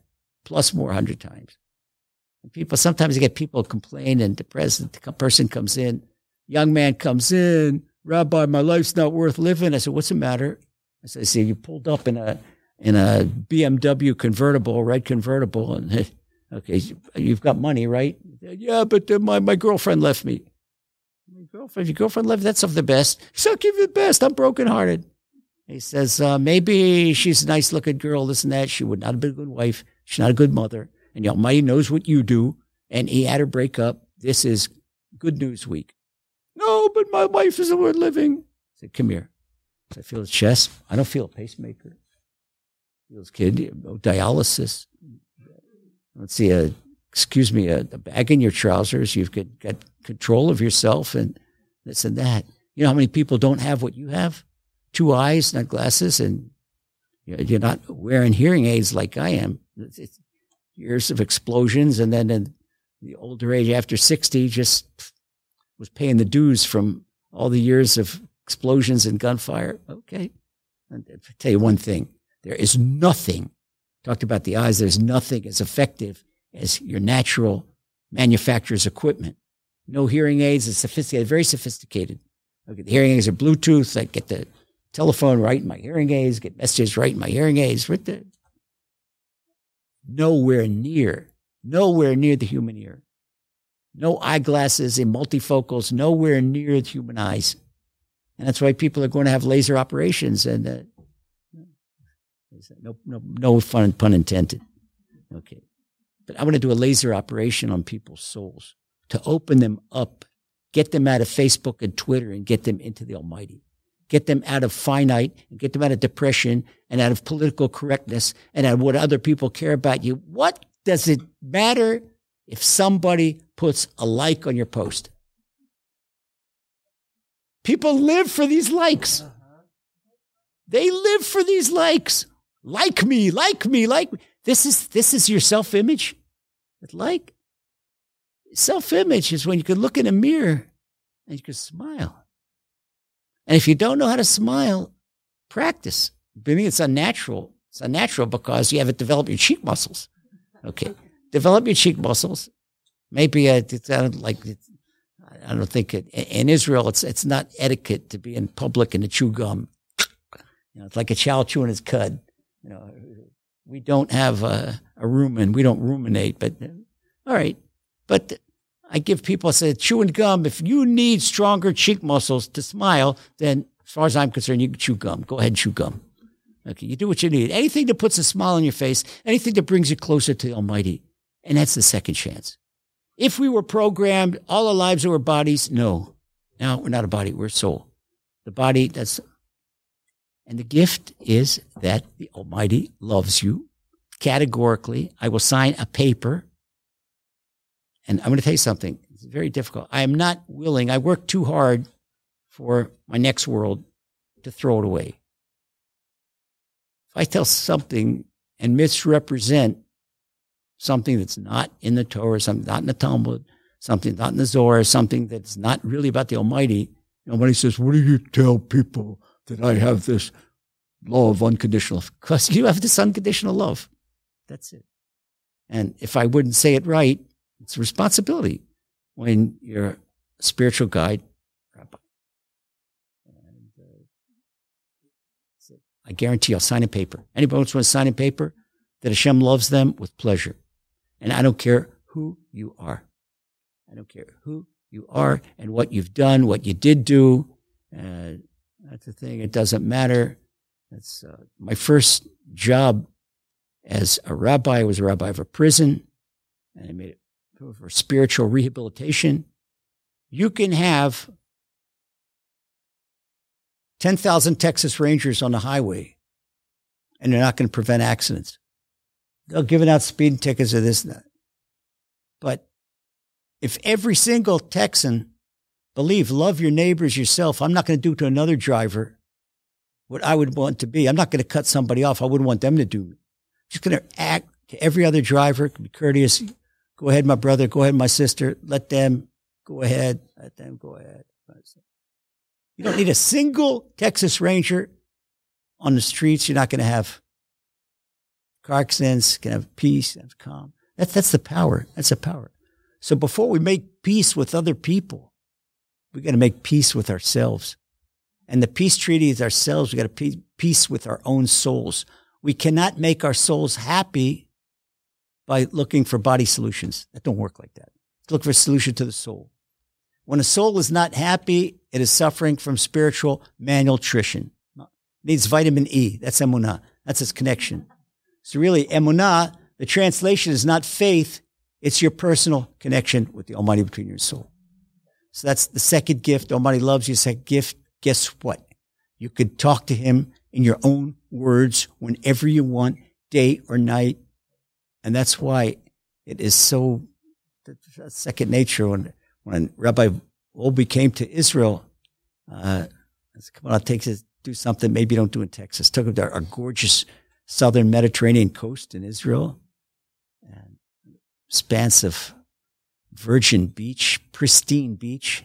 plus more 100 times. People sometimes you get people complain and depressed. The person comes in, young man comes in, Rabbi, my life's not worth living. I said, What's the matter? I said, See, you pulled up in a in a BMW convertible, red convertible, and *laughs* okay, you've got money, right? Yeah, but uh, my my girlfriend left me. My girlfriend, your girlfriend left. That's of the best. So give you the best. I'm brokenhearted. He says, uh, maybe she's a nice looking girl, this and that. She would not have been a good wife. She's not a good mother and the Almighty knows what you do, and he had her break up. This is good news week. No, but my wife isn't worth living. I said, come here. I feel his chest. I don't feel a pacemaker. Feels kid, no dialysis. Let's see, a, excuse me, uh, a, a, bag in your trousers. You've got, got control of yourself and this and that. You know how many people don't have what you have? Two eyes, not glasses, and you're not wearing hearing aids like I am. It's, years of explosions, and then in the older age after 60, just was paying the dues from all the years of explosions and gunfire. Okay. And I'll tell you one thing there is nothing, talked about the eyes, there's nothing as effective as your natural manufacturer's equipment. No hearing aids, it's sophisticated, very sophisticated. Okay, the hearing aids are Bluetooth. I get the telephone right in my hearing aids, get messages right in my hearing aids. Right there nowhere near nowhere near the human ear. No eyeglasses and multifocals, nowhere near the human eyes. And that's why people are going to have laser operations and uh, no, no, no fun, pun intended. Okay. But I want to do a laser operation on people's souls to open them up, get them out of Facebook and Twitter and get them into the Almighty. Get them out of finite and get them out of depression and out of political correctness and out of what other people care about you. What does it matter if somebody puts a like on your post? People live for these likes. Uh-huh. They live for these likes. Like me, like me, like me. This is this is your self-image. Like self-image is when you can look in a mirror and you can smile. And if you don't know how to smile, practice. I mean, it's unnatural. It's unnatural because you haven't developed your cheek muscles. Okay, develop your cheek muscles. Maybe uh, it's uh, like I don't think it, in Israel it's it's not etiquette to be in public and to chew gum. You know, it's like a child chewing his cud. You know, we don't have a, a rumen. We don't ruminate. But all right, but I give people I say chewing gum. If you need stronger cheek muscles to smile, then as far as I'm concerned, you can chew gum. Go ahead and chew gum. Okay, you do what you need. Anything that puts a smile on your face, anything that brings you closer to the Almighty. And that's the second chance. If we were programmed all our lives were bodies, no. No, we're not a body, we're a soul. The body, that's, and the gift is that the Almighty loves you categorically. I will sign a paper. And I'm going to tell you something. It's very difficult. I am not willing. I work too hard for my next world to throw it away. If I tell something and misrepresent something that's not in the Torah, something not in the Talmud, something not in the Zohar, something that's not really about the Almighty. Nobody says, what do you tell people that I have this law of unconditional love? Because you have this unconditional love. That's it. And if I wouldn't say it right, it's a responsibility when you're a spiritual guide, rabbi. And uh, I guarantee I'll sign a paper. Anybody wants to sign a paper that Hashem loves them with pleasure. And I don't care who you are. I don't care who you are and what you've done, what you did do. Uh, that's the thing. It doesn't matter. That's uh, my first job as a rabbi. I was a rabbi of a prison, and I made it for spiritual rehabilitation. You can have 10,000 Texas Rangers on the highway, and they're not going to prevent accidents. They're giving out speeding tickets or this and that. But if every single Texan believe, love your neighbors yourself, I'm not going to do to another driver what I would want to be. I'm not going to cut somebody off. I wouldn't want them to do. I'm just going to act to every other driver, be courteous. Go ahead, my brother. Go ahead, my sister. Let them go ahead. Let them go ahead. You don't need a single Texas Ranger on the streets. You're not going to have car accidents, can have peace, have calm. That's, that's the power. That's the power. So before we make peace with other people, we got to make peace with ourselves. And the peace treaty is ourselves. We got to peace with our own souls. We cannot make our souls happy by looking for body solutions. That don't work like that. Look for a solution to the soul. When a soul is not happy, it is suffering from spiritual malnutrition. It needs vitamin E. That's emunah. That's its connection. So really, emunah, the translation is not faith, it's your personal connection with the Almighty between your soul. So that's the second gift. Almighty loves you. Second gift. Guess what? You could talk to Him in your own words whenever you want, day or night. And that's why it is so second nature. When, when Rabbi Wolbe came to Israel, uh, come on, it takes us do something maybe you don't do in Texas. Took him to our gorgeous southern Mediterranean coast in Israel, and expansive virgin beach, pristine beach.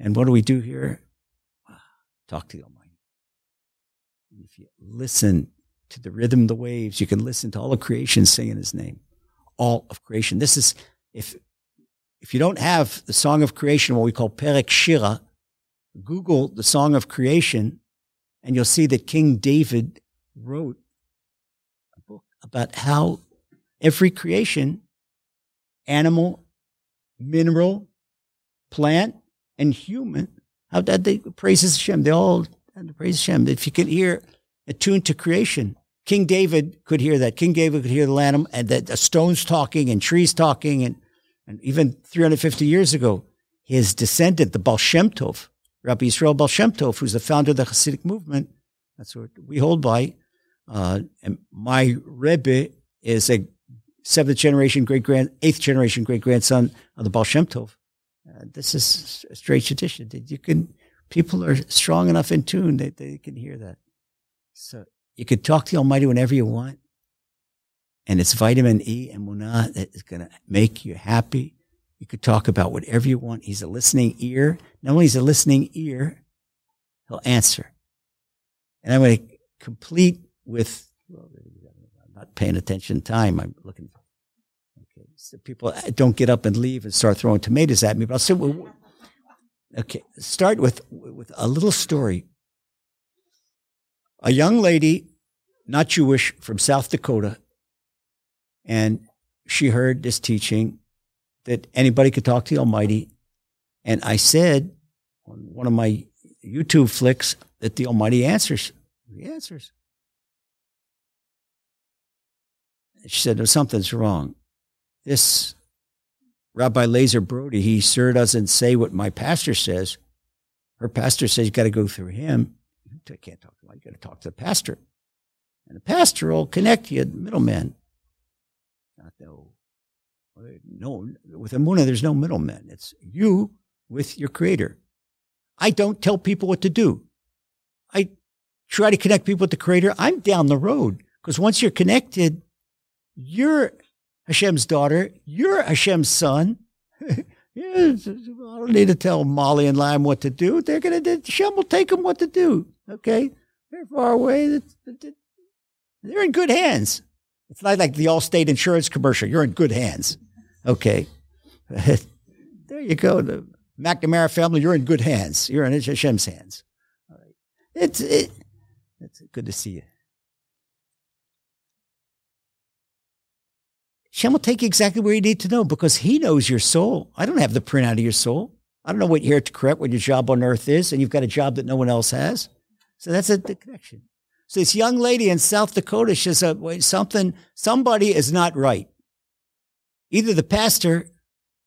And what do we do here? Talk to the Almighty. And if you listen to the rhythm of the waves, you can listen to all of creation singing His name. All of creation. This is if if you don't have the song of creation, what we call Perek Shira, Google the song of creation, and you'll see that King David wrote a book about how every creation animal, mineral, plant, and human. How that they praises Hashem. They all praise Hashem. If you can hear attuned to creation, King David could hear that. King David could hear the lamb and the, the stones talking and trees talking, and and even 350 years ago, his descendant, the Baal Shem Tov, Rabbi Israel Baal Shem Tov, who's the founder of the Hasidic movement, that's what we hold by. Uh, and my Rebbe is a seventh generation great grand, eighth generation great grandson of the Baal Shem Tov. Uh, this is a straight tradition that you can, people are strong enough in tune that they can hear that. So you could talk to the Almighty whenever you want and it's vitamin E and emunah that is going to make you happy. You could talk about whatever you want. He's a listening ear. Not only is a listening ear, he'll answer. And I'm going to complete with, well, I'm not paying attention time. I'm looking. Okay. So people uh, don't get up and leave and start throwing tomatoes at me, but I'll say, well, okay, start with, with a little story. A young lady, not Jewish, from South Dakota, and she heard this teaching that anybody could talk to the Almighty. And I said on one of my YouTube flicks that the Almighty answers. He answers. She said, no, something's wrong. This Rabbi Lazer Brody, he sure doesn't say what my pastor says. Her pastor says you got to go through him. You can't talk to him. You got to talk to the pastor. And the pastor will connect you, middleman. Not no, no, with Emunah, there's no middlemen. It's you with your creator. I don't tell people what to do. I try to connect people with the creator. I'm down the road because once you're connected, you're Hashem's daughter. You're Hashem's son. *laughs* yeah, I don't need to tell Molly and Lime what to do. They're going to, Hashem will take them what to do. Okay. They're far away. They're in good hands. It's not like the Allstate insurance commercial. You're in good hands. Okay. *laughs* there you go. The McNamara family, you're in good hands. You're in Hashem's hands. All right. It's, it, it's good to see you. Hashem will take you exactly where you need to know because he knows your soul. I don't have the printout of your soul. I don't know what you're here to correct, what your job on earth is, and you've got a job that no one else has. So that's a, the connection. So this young lady in South Dakota, she says, uh, wait, something, somebody is not right. Either the pastor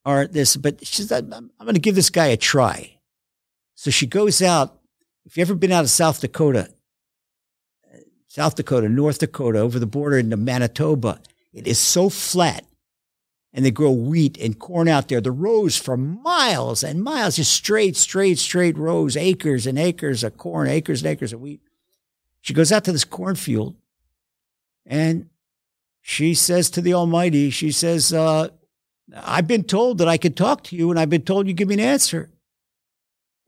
or this, but she says, I'm, I'm going to give this guy a try. So she goes out. If you've ever been out of South Dakota, uh, South Dakota, North Dakota, over the border into Manitoba, it is so flat and they grow wheat and corn out there. The rows for miles and miles, just straight, straight, straight rows, acres and acres of corn, acres and acres of wheat. She goes out to this cornfield and she says to the Almighty, she says, uh, I've been told that I could talk to you and I've been told you give me an answer.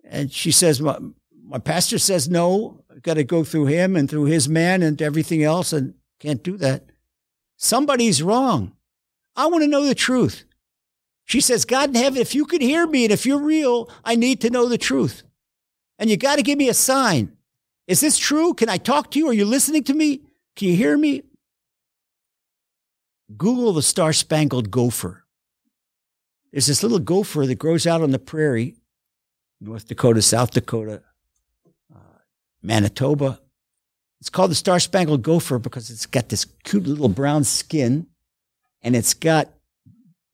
And she says, my, my pastor says no, I've got to go through him and through his man and everything else and can't do that. Somebody's wrong. I want to know the truth. She says, God in heaven, if you can hear me and if you're real, I need to know the truth. And you got to give me a sign. Is this true? Can I talk to you? Are you listening to me? Can you hear me? Google the star spangled gopher. There's this little gopher that grows out on the prairie, North Dakota, South Dakota, uh, Manitoba. It's called the star spangled gopher because it's got this cute little brown skin and it's got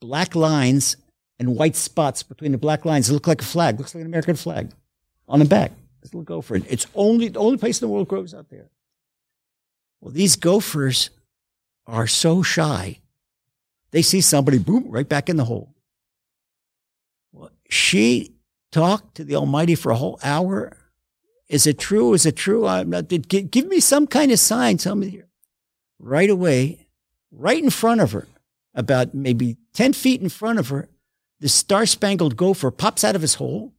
black lines and white spots between the black lines. It looks like a flag, looks like an American flag on the back. Little gopher. It's only the only place in the world grows out there. Well, these gophers are so shy. They see somebody, boom, right back in the hole. Well, she talked to the Almighty for a whole hour. Is it true? Is it true? I'm not, did, give me some kind of sign. Tell me here. Right away, right in front of her, about maybe 10 feet in front of her, the star spangled gopher pops out of his hole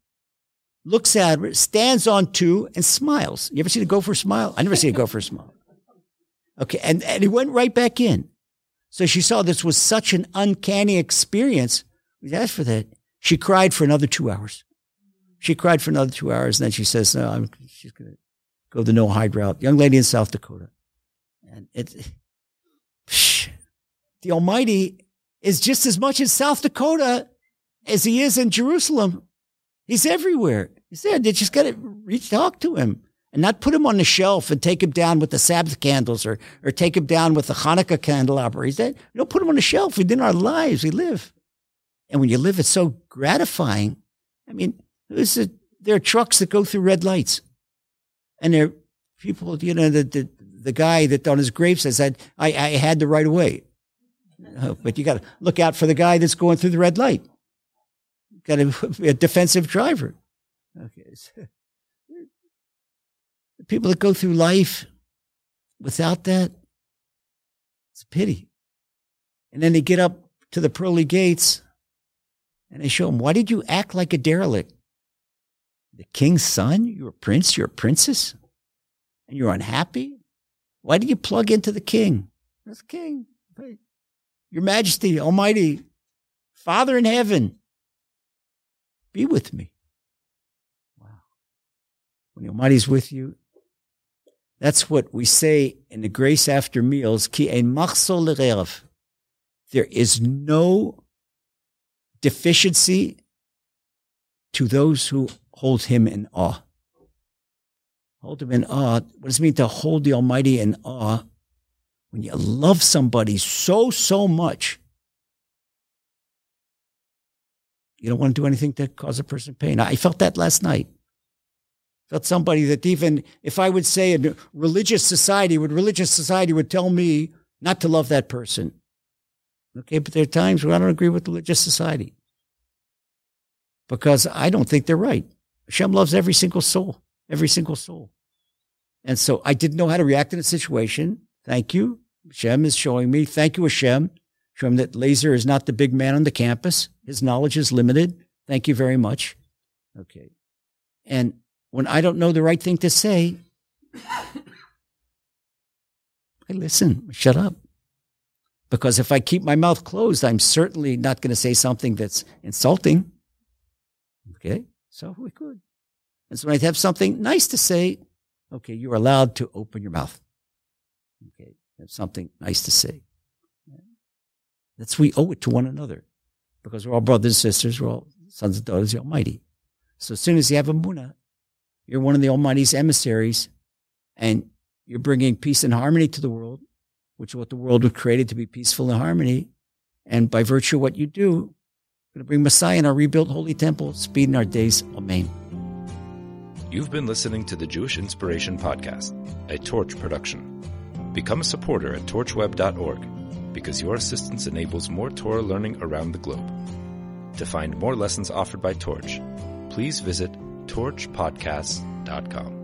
looks at her, stands on two, and smiles. You ever see a gopher smile? I never see a gopher smile. Okay, and, and he went right back in. So she saw this was such an uncanny experience. We asked for that. She cried for another two hours. She cried for another two hours, and then she says, "No, I'm, she's going to go the Noahide route." Young lady in South Dakota, and it, *sighs* the Almighty is just as much in South Dakota as he is in Jerusalem. He's everywhere. He's there. They just got to reach talk to him and not put him on the shelf and take him down with the Sabbath candles or, or take him down with the Hanukkah candelabra. He's that, don't put him on the shelf. Within our lives, we live. And when you live, it's so gratifying. I mean, there are trucks that go through red lights. And there are people, you know, the, the, the guy that on his grave says, I, I, I had the right of way. Uh, but you got to look out for the guy that's going through the red light. Got to *laughs* be a defensive driver. Okay. the people that go through life without that, it's a pity. And then they get up to the pearly gates and they show them, why did you act like a derelict? The king's son? You're a prince, you're a princess, and you're unhappy? Why did you plug into the king? That's the king. Your Majesty, Almighty, Father in heaven, be with me. Wow. When the Almighty's with you, that's what we say in the grace after meals. Ki ein There is no deficiency to those who hold him in awe. Hold him in awe. What does it mean to hold the Almighty in awe? When you love somebody so, so much, you don't want to do anything to cause a person pain. I felt that last night. felt somebody that even if I would say a religious society, would religious society would tell me not to love that person. Okay, but there are times where I don't agree with religious society because I don't think they're right. Hashem loves every single soul, every single soul. And so I didn't know how to react in a situation. Thank you. Hashem is showing me. Thank you, Hashem. Showing that Lazer is not the big man on the campus. His knowledge is limited. Thank you very much. Okay. And when I don't know the right thing to say, I listen, shut up. Because if I keep my mouth closed, I'm certainly not going to say something that's insulting. Okay. So we could. And so when I have something nice to say, okay, you're allowed to open your mouth. Okay. Have something nice to say. That's we owe it to one another because we're all brothers and sisters. We're all sons and daughters of the Almighty. So as soon as you have emunah, you're one of the Almighty's emissaries and you're bringing peace and harmony to the world, which is what the world was created to be peaceful and harmony. And by virtue of what you do, we're going to bring Messiah in our rebuilt holy temple, speed in our days. Amen. You've been listening to the Jewish Inspiration Podcast, a Torch production. Become a supporter at torchweb.org because your assistance enables more Torah learning around the globe. To find more lessons offered by Torch, please visit torchpodcasts.com.